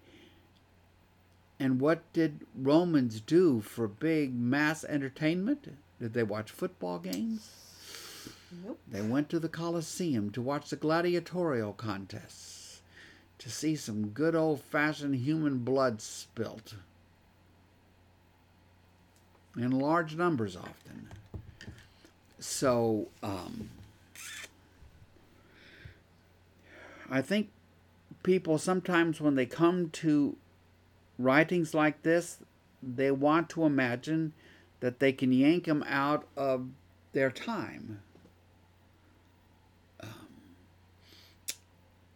And what did Romans do for big mass entertainment? Did they watch football games? Nope. They went to the Colosseum to watch the gladiatorial contests, to see some good old fashioned human blood spilt. In large numbers, often. So, um, I think people sometimes, when they come to writings like this, they want to imagine that they can yank them out of their time um,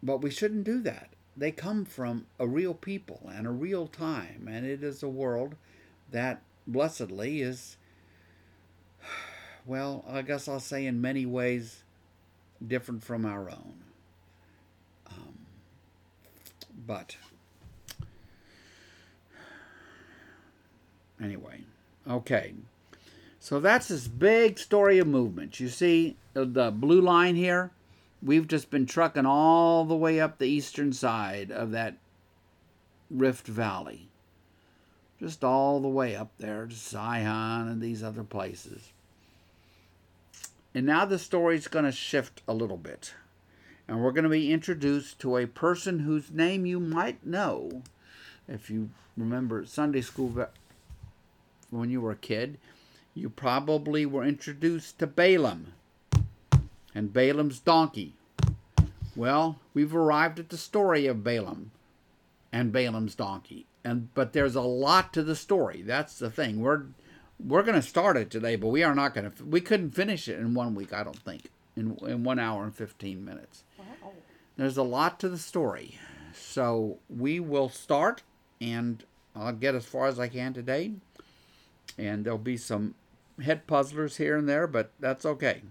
But we shouldn't do that. They come from a real people and a real time, and it is a world that, blessedly, is, well, I guess I'll say in many ways different from our own. Um, but, anyway, okay. So that's this big story of movement. You see the blue line here? we've just been trucking all the way up the eastern side of that Rift Valley. Just all the way up there to Sihon and these other places. And now the story's going to shift a little bit. And we're going to be introduced to a person whose name you might know if you remember Sunday school when you were a kid. You probably were introduced to Balaam and Balaam's donkey. Well, we've arrived at the story of Balaam and Balaam's donkey. And but there's a lot to the story. That's the thing. We're we're going to start it today, but we are not going to we couldn't finish it in one week, I don't think. In in 1 hour and 15 minutes. There's a lot to the story. So, we will start and I'll get as far as I can today. And there'll be some head puzzlers here and there, but that's okay.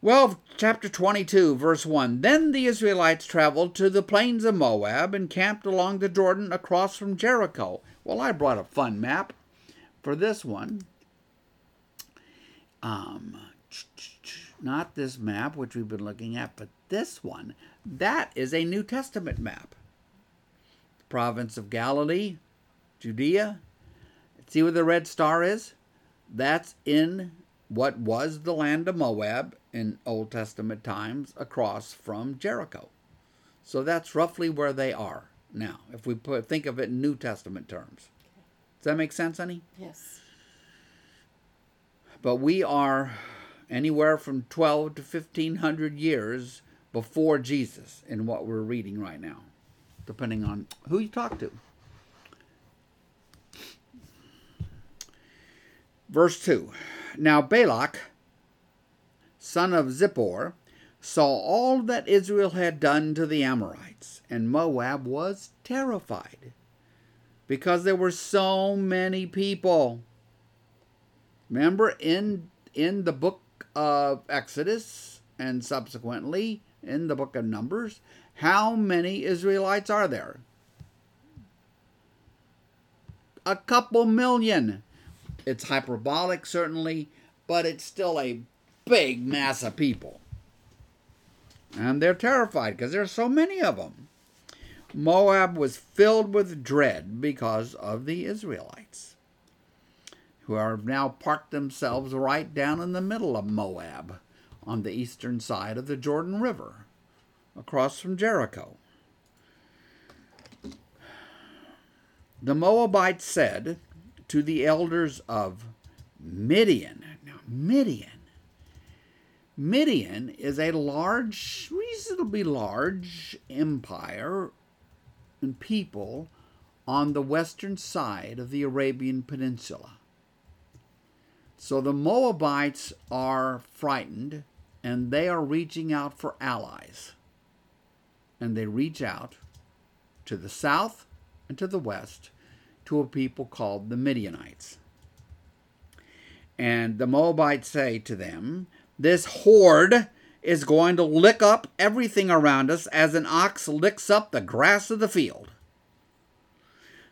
Well, chapter 22, verse 1 Then the Israelites traveled to the plains of Moab and camped along the Jordan across from Jericho. Well, I brought a fun map for this one. Um, not this map, which we've been looking at, but this one. That is a New Testament map. The Province of Galilee, Judea. See where the red star is? That's in what was the land of Moab in Old Testament times across from Jericho. So that's roughly where they are now, if we put, think of it in New Testament terms. Does that make sense, honey? Yes. But we are anywhere from 12 to 1500 years before Jesus in what we're reading right now, depending on who you talk to. Verse 2 Now Balak, son of Zippor, saw all that Israel had done to the Amorites, and Moab was terrified because there were so many people. Remember in in the book of Exodus and subsequently in the book of Numbers, how many Israelites are there? A couple million. It's hyperbolic, certainly, but it's still a big mass of people. And they're terrified because there's so many of them. Moab was filled with dread because of the Israelites, who have now parked themselves right down in the middle of Moab on the eastern side of the Jordan River, across from Jericho. The Moabites said, to the elders of Midian. Now, Midian. Midian is a large, reasonably large empire and people on the western side of the Arabian Peninsula. So the Moabites are frightened and they are reaching out for allies. And they reach out to the south and to the west to a people called the Midianites. And the Moabites say to them, This horde is going to lick up everything around us as an ox licks up the grass of the field.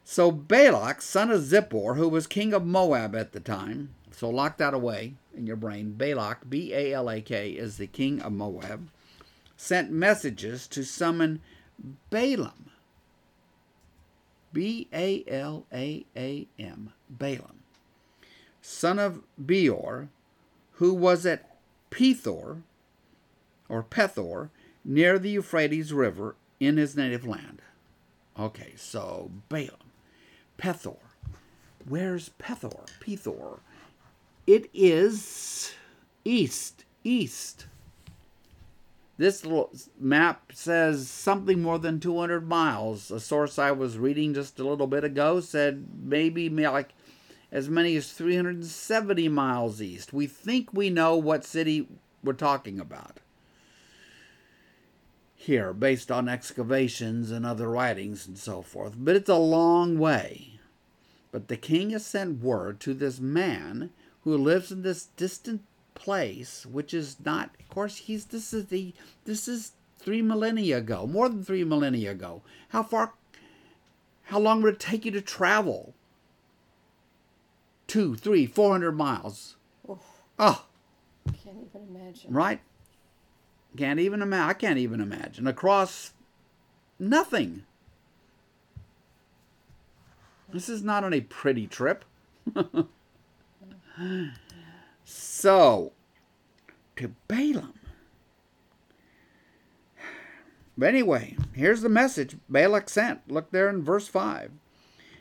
So Balak, son of Zippor, who was king of Moab at the time, so lock that away in your brain. Balak, B A L A K, is the king of Moab, sent messages to summon Balaam. B A L A A M, Balaam, son of Beor, who was at Pethor, or Pethor, near the Euphrates River in his native land. Okay, so Balaam, Pethor. Where's Pethor? Pethor. It is east, east. This little map says something more than 200 miles. A source I was reading just a little bit ago said maybe like as many as 370 miles east. We think we know what city we're talking about here based on excavations and other writings and so forth. But it's a long way. But the king has sent word to this man who lives in this distant place, which is not, of course, he's this is the this is three millennia ago, more than three millennia ago. How far? How long would it take you to travel? Two, three, four hundred miles. Oof, Oh, can't even imagine. right. Can't even imagine. I can't even imagine across nothing. This is not on a pretty trip. so, to Balaam. But anyway, here's the message Balak sent. Look there in verse 5.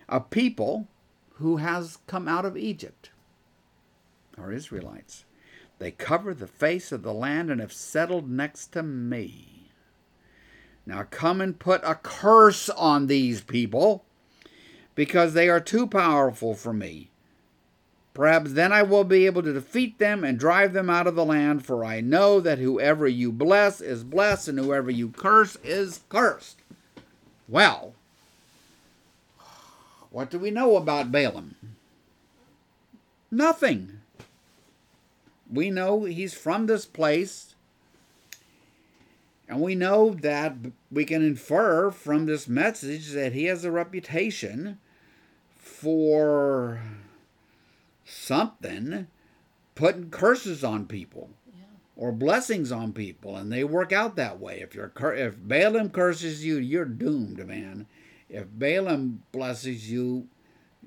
A people who has come out of Egypt are Israelites. They cover the face of the land and have settled next to me. Now come and put a curse on these people because they are too powerful for me. Perhaps then I will be able to defeat them and drive them out of the land, for I know that whoever you bless is blessed, and whoever you curse is cursed. Well, what do we know about Balaam? Nothing. We know he's from this place, and we know that we can infer from this message that he has a reputation for something putting curses on people or blessings on people and they work out that way. If you're cur- if Balaam curses you you're doomed man. If Balaam blesses you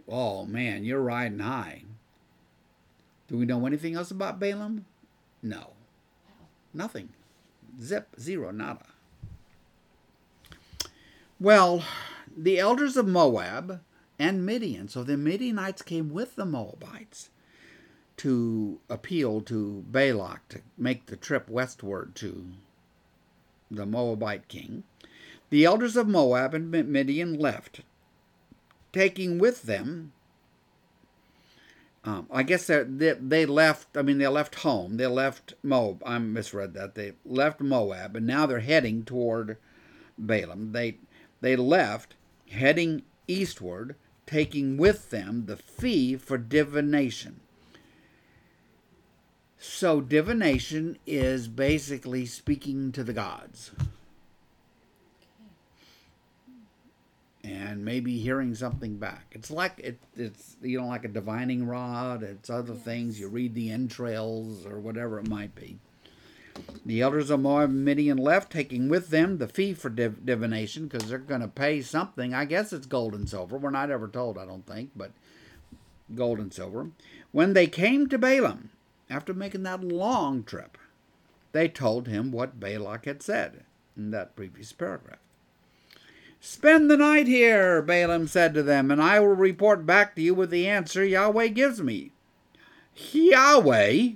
oh man you're riding high. Do we know anything else about Balaam? No. Nothing. Zip zero nada. Well the elders of Moab and Midian. So the Midianites came with the Moabites to appeal to Balak to make the trip westward to the Moabite king. The elders of Moab and Midian left, taking with them. Um, I guess they they left. I mean, they left home. They left Moab. I misread that. They left Moab, and now they're heading toward Balaam. They they left heading eastward taking with them the fee for divination. So, divination is basically speaking to the gods. And maybe hearing something back. It's like it, it's you know like a divining rod. It's other yes. things. You read the entrails or whatever it might be. The elders of Moab and Midian left, taking with them the fee for div- divination, because they're going to pay something. I guess it's gold and silver. We're not ever told, I don't think, but gold and silver. When they came to Balaam, after making that long trip, they told him what Balak had said in that previous paragraph. Spend the night here, Balaam said to them, and I will report back to you with the answer Yahweh gives me. Yahweh?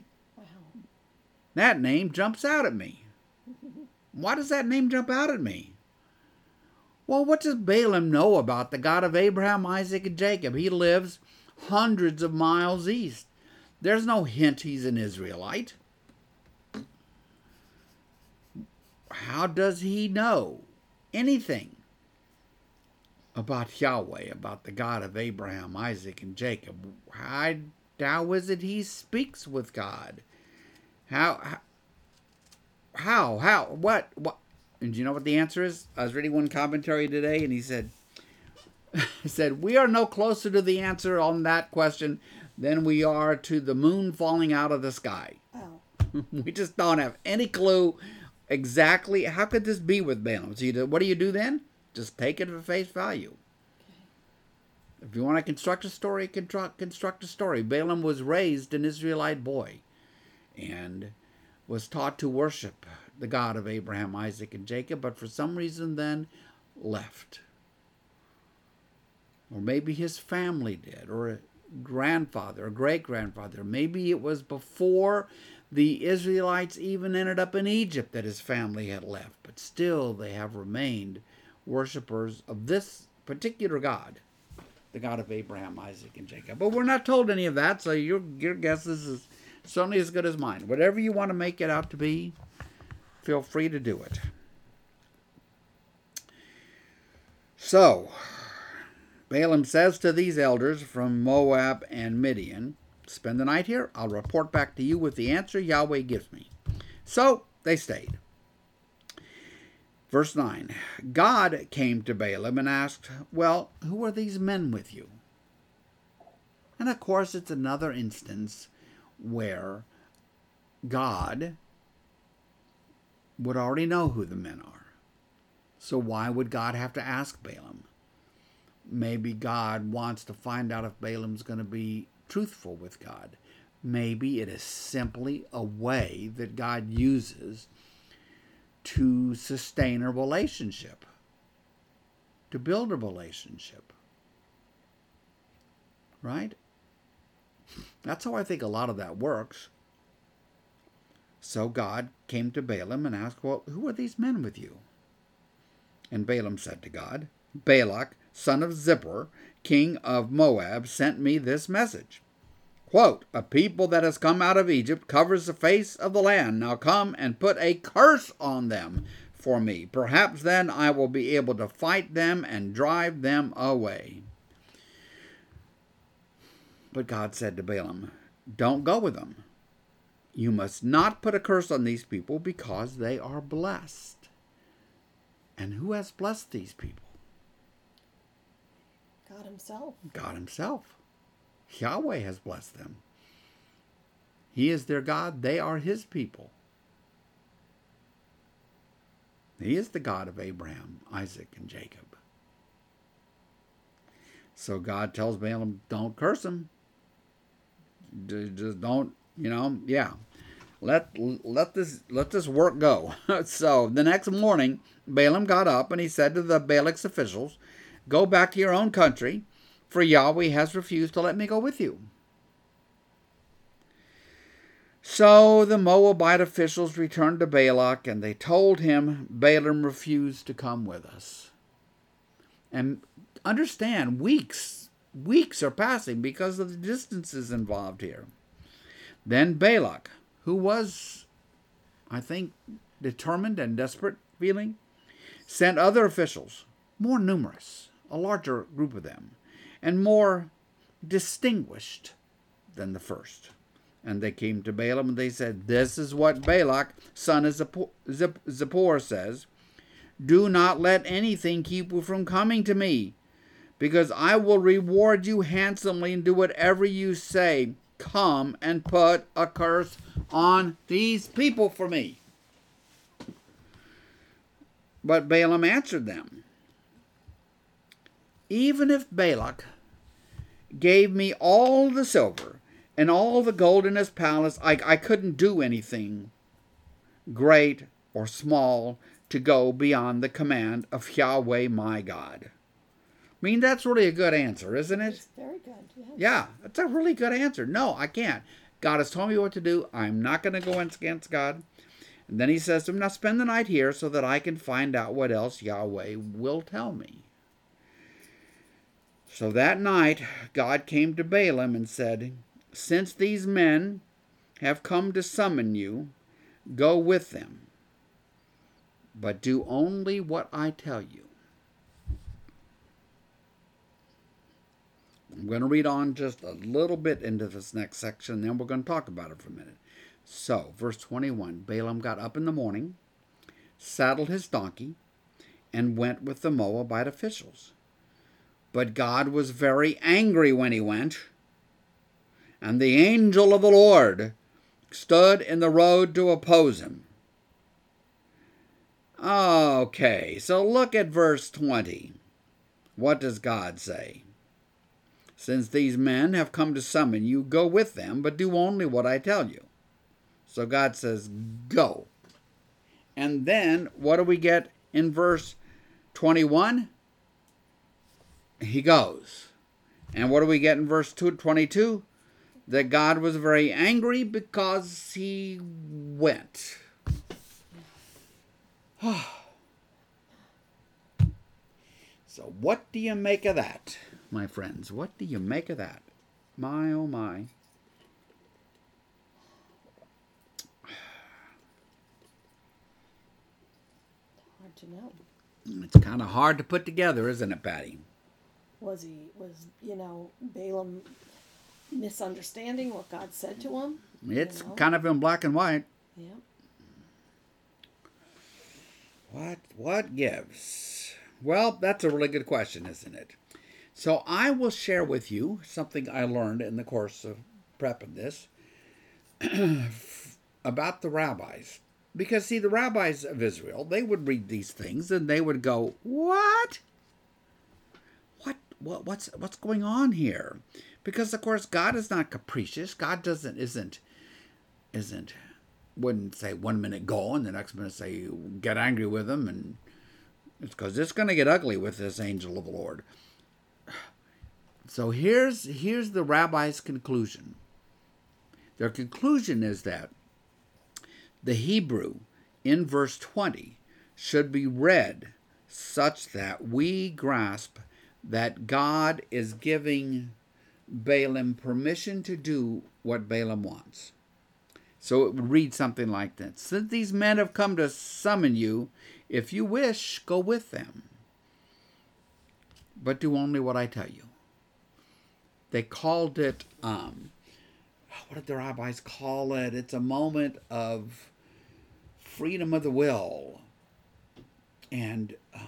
That name jumps out at me. Why does that name jump out at me? Well, what does Balaam know about the God of Abraham, Isaac, and Jacob? He lives hundreds of miles east. There's no hint he's an Israelite. How does he know anything about Yahweh, about the God of Abraham, Isaac, and Jacob? How, how is it he speaks with God? How, how, how, what, what? And do you know what the answer is? I was reading one commentary today, and he said, he said, we are no closer to the answer on that question than we are to the moon falling out of the sky. Oh. we just don't have any clue exactly how could this be with Balaam. So you, what do you do then? Just take it at face value. If you want to construct a story, construct, construct a story. Balaam was raised an Israelite boy and was taught to worship the God of Abraham, Isaac, and Jacob, but for some reason then left. Or maybe his family did, or a grandfather, a great grandfather. Maybe it was before the Israelites even ended up in Egypt that his family had left, but still they have remained worshippers of this particular God, the God of Abraham, Isaac, and Jacob. But we're not told any of that, so your, your guess is certainly as good as mine. Whatever you want to make it out to be, feel free to do it. So, Balaam says to these elders from Moab and Midian, Spend the night here. I'll report back to you with the answer Yahweh gives me. So they stayed. Verse 9 God came to Balaam and asked, Well, who are these men with you? And of course, it's another instance where God would already know who the men are. So why would God have to ask Balaam? Maybe God wants to find out if Balaam's going to be truthful with God. Maybe it is simply a way that God uses to sustain a relationship, to build a relationship. Right? That's how I think a lot of that works. So God came to Balaam and asked, Well, who are these men with you? And Balaam said to God, Balak, son of Zippor, king of Moab, sent me this message. Quote, A people that has come out of Egypt covers the face of the land. Now come and put a curse on them for me. Perhaps then I will be able to fight them and drive them away. But God said to Balaam, Don't go with them. You must not put a curse on these people because they are blessed. And who has blessed these people? God Himself. God Himself. Yahweh has blessed them. He is their God, they are His people. He is the God of Abraham, Isaac, and Jacob. So God tells Balaam, don't curse them. Just don't, you know, yeah. Let let this let this work go. so the next morning, Balaam got up and he said to the Balak's officials, Go back to your own country, for Yahweh has refused to let me go with you. So the Moabite officials returned to Balak, and they told him Balaam refused to come with us. And understand, weeks, weeks are passing because of the distances involved here. Then Balak, who was, I think, determined and desperate feeling, sent other officials, more numerous, a larger group of them, and more distinguished than the first. And they came to Balaam and they said, This is what Balak, son of Zippor, says Do not let anything keep you from coming to me, because I will reward you handsomely and do whatever you say. Come and put a curse on these people for me. But Balaam answered them Even if Balak gave me all the silver and all the gold in his palace, I, I couldn't do anything great or small to go beyond the command of Yahweh my God. I mean, that's really a good answer, isn't it? It's very good. Yes. Yeah, that's a really good answer. No, I can't. God has told me what to do. I'm not going to go against God. And then he says to him, Now spend the night here so that I can find out what else Yahweh will tell me. So that night, God came to Balaam and said, Since these men have come to summon you, go with them, but do only what I tell you. I'm going to read on just a little bit into this next section, then we're going to talk about it for a minute. So, verse 21 Balaam got up in the morning, saddled his donkey, and went with the Moabite officials. But God was very angry when he went. And the angel of the Lord stood in the road to oppose him. Okay, so look at verse 20. What does God say? Since these men have come to summon you, go with them, but do only what I tell you. So God says, Go. And then what do we get in verse 21? He goes. And what do we get in verse 22? That God was very angry because he went. so, what do you make of that, my friends? What do you make of that? My, oh my. Hard to know. It's kind of hard to put together, isn't it, Patty? Was he was you know Balaam misunderstanding what God said to him? It's You know? kind of in black and white. Yeah. What what gives? Well, that's a really good question, isn't it? So I will share with you something I learned in the course of prepping this about the rabbis. Because see, the rabbis of Israel, they would read these things and they would go, "What? What? What? What's what's going on here?" Because of course, God is not capricious. God doesn't isn't isn't wouldn't say one minute go and the next minute say get angry with him and it's because it's going to get ugly with this angel of the Lord. So here's here's the rabbi's conclusion. Their conclusion is that the Hebrew in verse 20 should be read such that we grasp that God is giving Balaam permission to do what Balaam wants. So it would read something like this Since these men have come to summon you, if you wish, go with them. But do only what I tell you. They called it, um, what did the rabbis call it? It's a moment of freedom of the will. And uh,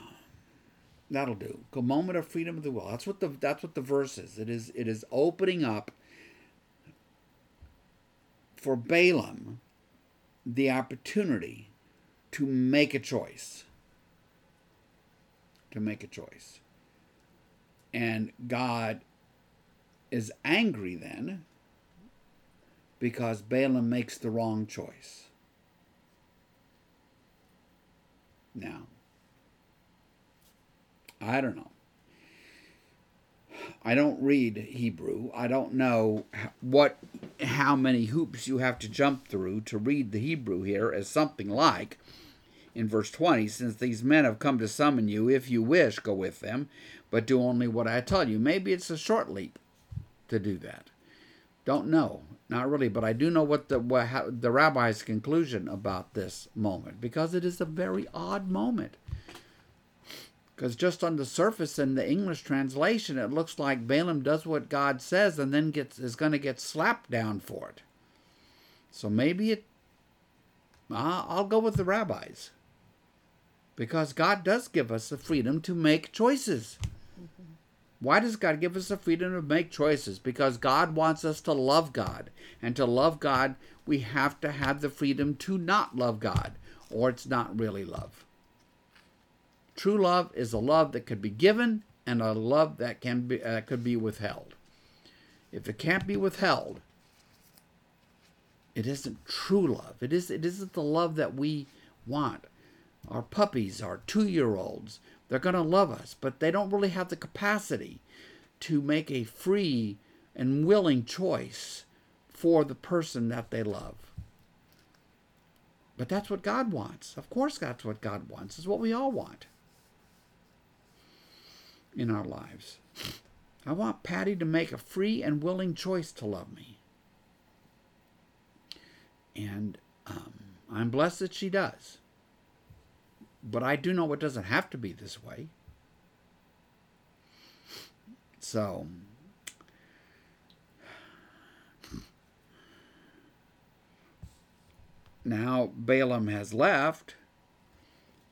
that'll do. A moment of freedom of the will. That's what the that's what the verse is. It is it is opening up for Balaam the opportunity to make a choice. To make a choice. And God is angry then because Balaam makes the wrong choice. Now, I don't know. I don't read Hebrew. I don't know what how many hoops you have to jump through to read the Hebrew here as something like in verse 20 since these men have come to summon you if you wish go with them but do only what I tell you. Maybe it's a short leap to do that. Don't know. Not really, but I do know what the what, how, the rabbi's conclusion about this moment because it is a very odd moment. Because just on the surface in the English translation, it looks like Balaam does what God says and then gets is going to get slapped down for it. So maybe it. I'll go with the rabbis. Because God does give us the freedom to make choices. Mm-hmm. Why does God give us the freedom to make choices? Because God wants us to love God. And to love God, we have to have the freedom to not love God, or it's not really love. True love is a love that could be given and a love that can be uh, could be withheld. If it can't be withheld, it isn't true love. It is it isn't the love that we want. Our puppies, our 2-year-olds, they're going to love us, but they don't really have the capacity to make a free and willing choice for the person that they love. But that's what God wants. Of course, that's what God wants. It's what we all want in our lives. I want Patty to make a free and willing choice to love me. And um, I'm blessed that she does. But I do know it doesn't have to be this way. So, now Balaam has left,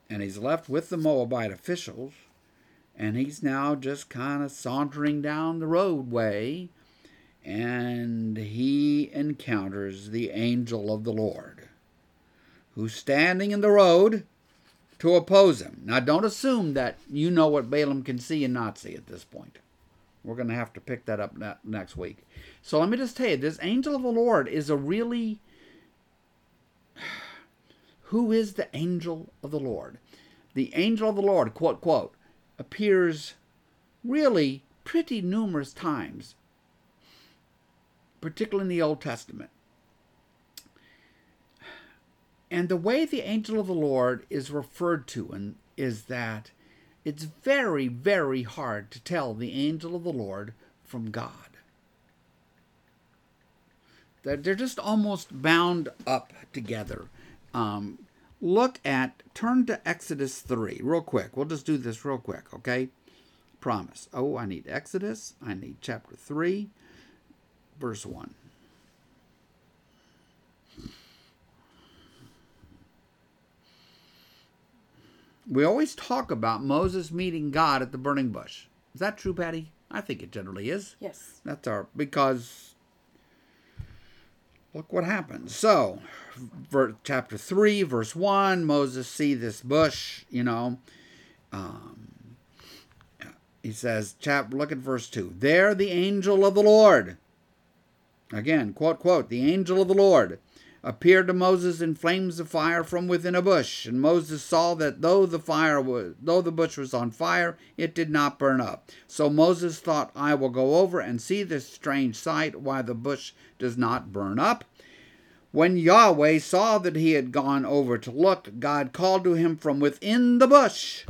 and he's left with the Moabite officials, and he's now just kind of sauntering down the roadway, and he encounters the angel of the Lord, who's standing in the road to oppose him. Now, don't assume that you know what Balaam can see and not see at this point. We're going to have to pick that up next week. So let me just tell you this angel of the Lord is a really. Who is the angel of the Lord? The angel of the Lord, quote, quote, appears really pretty numerous times, particularly in the Old Testament. And the way the angel of the Lord is referred to and is that it's very, very hard to tell the angel of the Lord from God. They're just almost bound up together. Um, look at, turn to Exodus 3 real quick. We'll just do this real quick, okay? Promise. Oh, I need Exodus. I need chapter 3, verse 1. We always talk about Moses meeting God at the burning bush. Is that true, Patty? I think it generally is. Yes. That's our because look what happens. So, ver, chapter three, verse one, Moses see this bush. You know, um, he says, chap. Look at verse two. There, the angel of the Lord. Again, quote quote. The angel of the Lord appeared to Moses in flames of fire from within a bush. And Moses saw that though the fire was, though the bush was on fire, it did not burn up. So Moses thought, I will go over and see this strange sight, why the bush does not burn up. When Yahweh saw that he had gone over to look, God called to him from within the bush.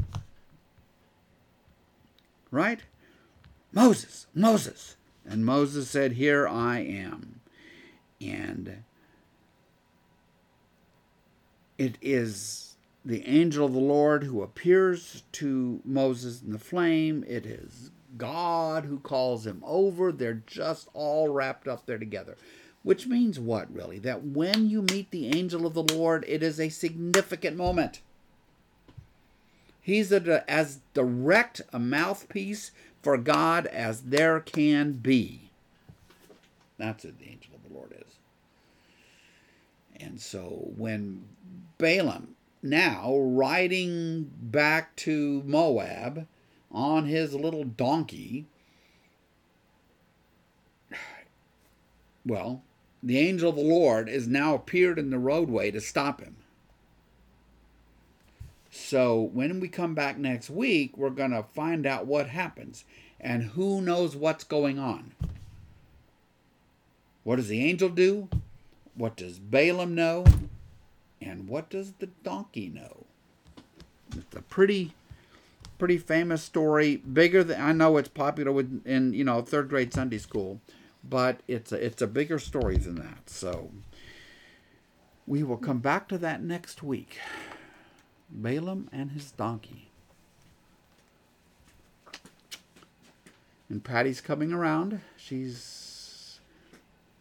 Right? Moses, Moses. And Moses said, Here I am. And it is the angel of the Lord who appears to Moses in the flame. It is God who calls him over. They're just all wrapped up there together. Which means what, really? That when you meet the angel of the Lord, it is a significant moment. He's a, as direct a mouthpiece for God as there can be. That's what the angel of the Lord is. And so when Balaam, now riding back to Moab on his little donkey. Well, the angel of the Lord is now appeared in the roadway to stop him. So when we come back next week, we're going to find out what happens and who knows what's going on. What does the angel do? What does Balaam know? And what does the donkey know? It's a pretty, pretty famous story. Bigger than I know it's popular with in you know third grade Sunday school, but it's a, it's a bigger story than that. So we will come back to that next week. Balaam and his donkey. And Patty's coming around. She's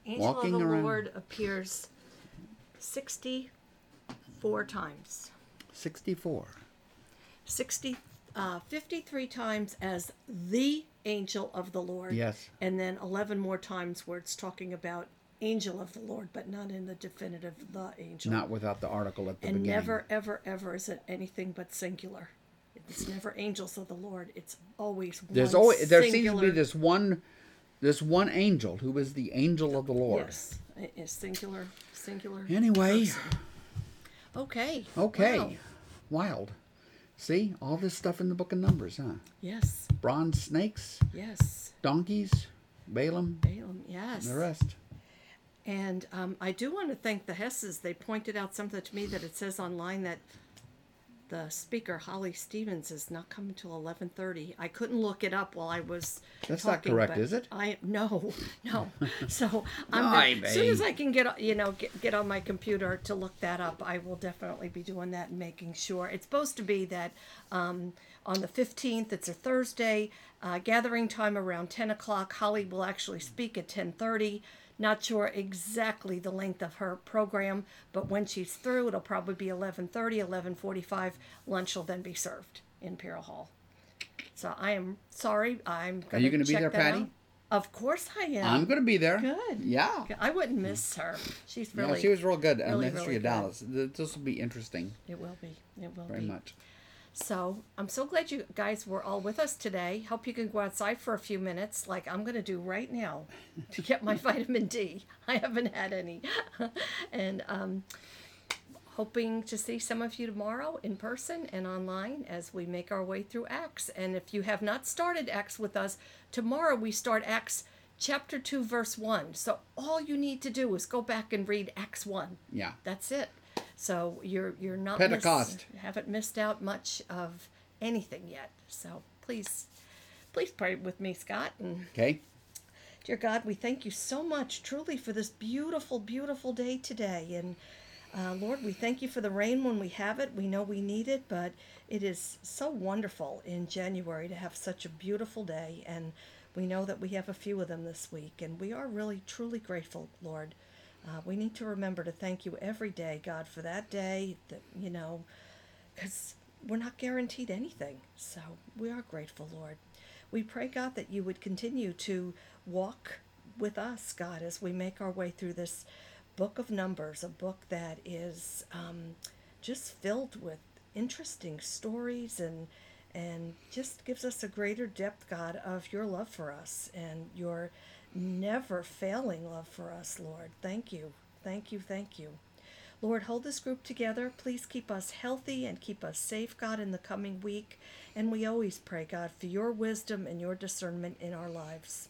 Angel walking of the around. Lord appears sixty four times. 64. 60, uh, 53 times as the angel of the Lord. Yes. And then 11 more times where it's talking about angel of the Lord, but not in the definitive the angel. Not without the article at the and beginning. never, ever, ever is it anything but singular. It's never angels of the Lord. It's always There's one always there seems to be this one this one angel who is the angel of the Lord. Yes, singular, singular. Anyway, person. Okay. okay. wow. Wild. See, all this stuff in the book of Numbers, huh? Yes. Bronze snakes, Yes. donkeys, Balaam, Balaam. Yes. and the rest. And um, I do want to thank the Hesses. They pointed out something to me that it says online that the speaker Holly Stevens is not coming till eleven thirty. I couldn't look it up while I was. That's not correct, is it? I no, no. So I'm Why, gonna, as soon as? I can get you know get, get on my computer to look that up, I will definitely be doing that and making sure. It's supposed to be that um, on the fifteenth. It's a Thursday. Uh, gathering time around ten o'clock. Holly will actually speak at ten thirty. Not sure exactly the length of her program, but when she's through, it'll probably be 11:30, 11:45. Lunch will then be served in Imperial Hall. So I am sorry. I'm. Are you gonna gonna be there, Patty? out. Of course I am. I'm going to be there. Good. Yeah. I wouldn't miss her. She's really. she was real good on really, the history really of. Dallas. This will be interesting It will be. It will be very be. much. So I'm so glad you guys were all with us today. Hope you can go outside for a few minutes, like I'm going to do right now, to get my vitamin D. I haven't had any, and um, hoping to see some of you tomorrow in person and online as we make our way through Acts. And if you have not started Acts with us, tomorrow we start Acts chapter two, verse one. So all you need to do is go back and read Acts one. Yeah. That's it. So you're you're not Pentecost. Miss, haven't missed out much of anything yet. So please, please pray with me, Scott. And Okay. dear God, we thank you so much, truly, for this beautiful, beautiful day today. And uh, Lord, we thank you for the rain when we have it. We know we need it, but it is so wonderful in January to have such a beautiful day. And we know that we have a few of them this week, and we are really, truly grateful, Lord. Uh, we need to remember to thank you every day, God, for that day that, you know, because we're not guaranteed anything. So we are grateful, Lord. We pray, God, that you would continue to walk with us, God, as we make our way through this book of Numbers, a book that is um, just filled with interesting stories and and just gives us a greater depth, God, of your love for us and your never failing love for us, Lord. Thank you. Thank you. Thank you. Lord, hold this group together. Please keep us healthy and keep us safe, God, in the coming week. And we always pray, God, for your wisdom and your discernment in our lives.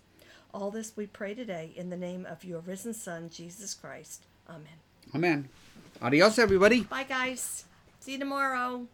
All this we pray today in the name of your risen Son, Jesus Christ. Amen. Amen. Adios, everybody. Bye, guys. See you tomorrow.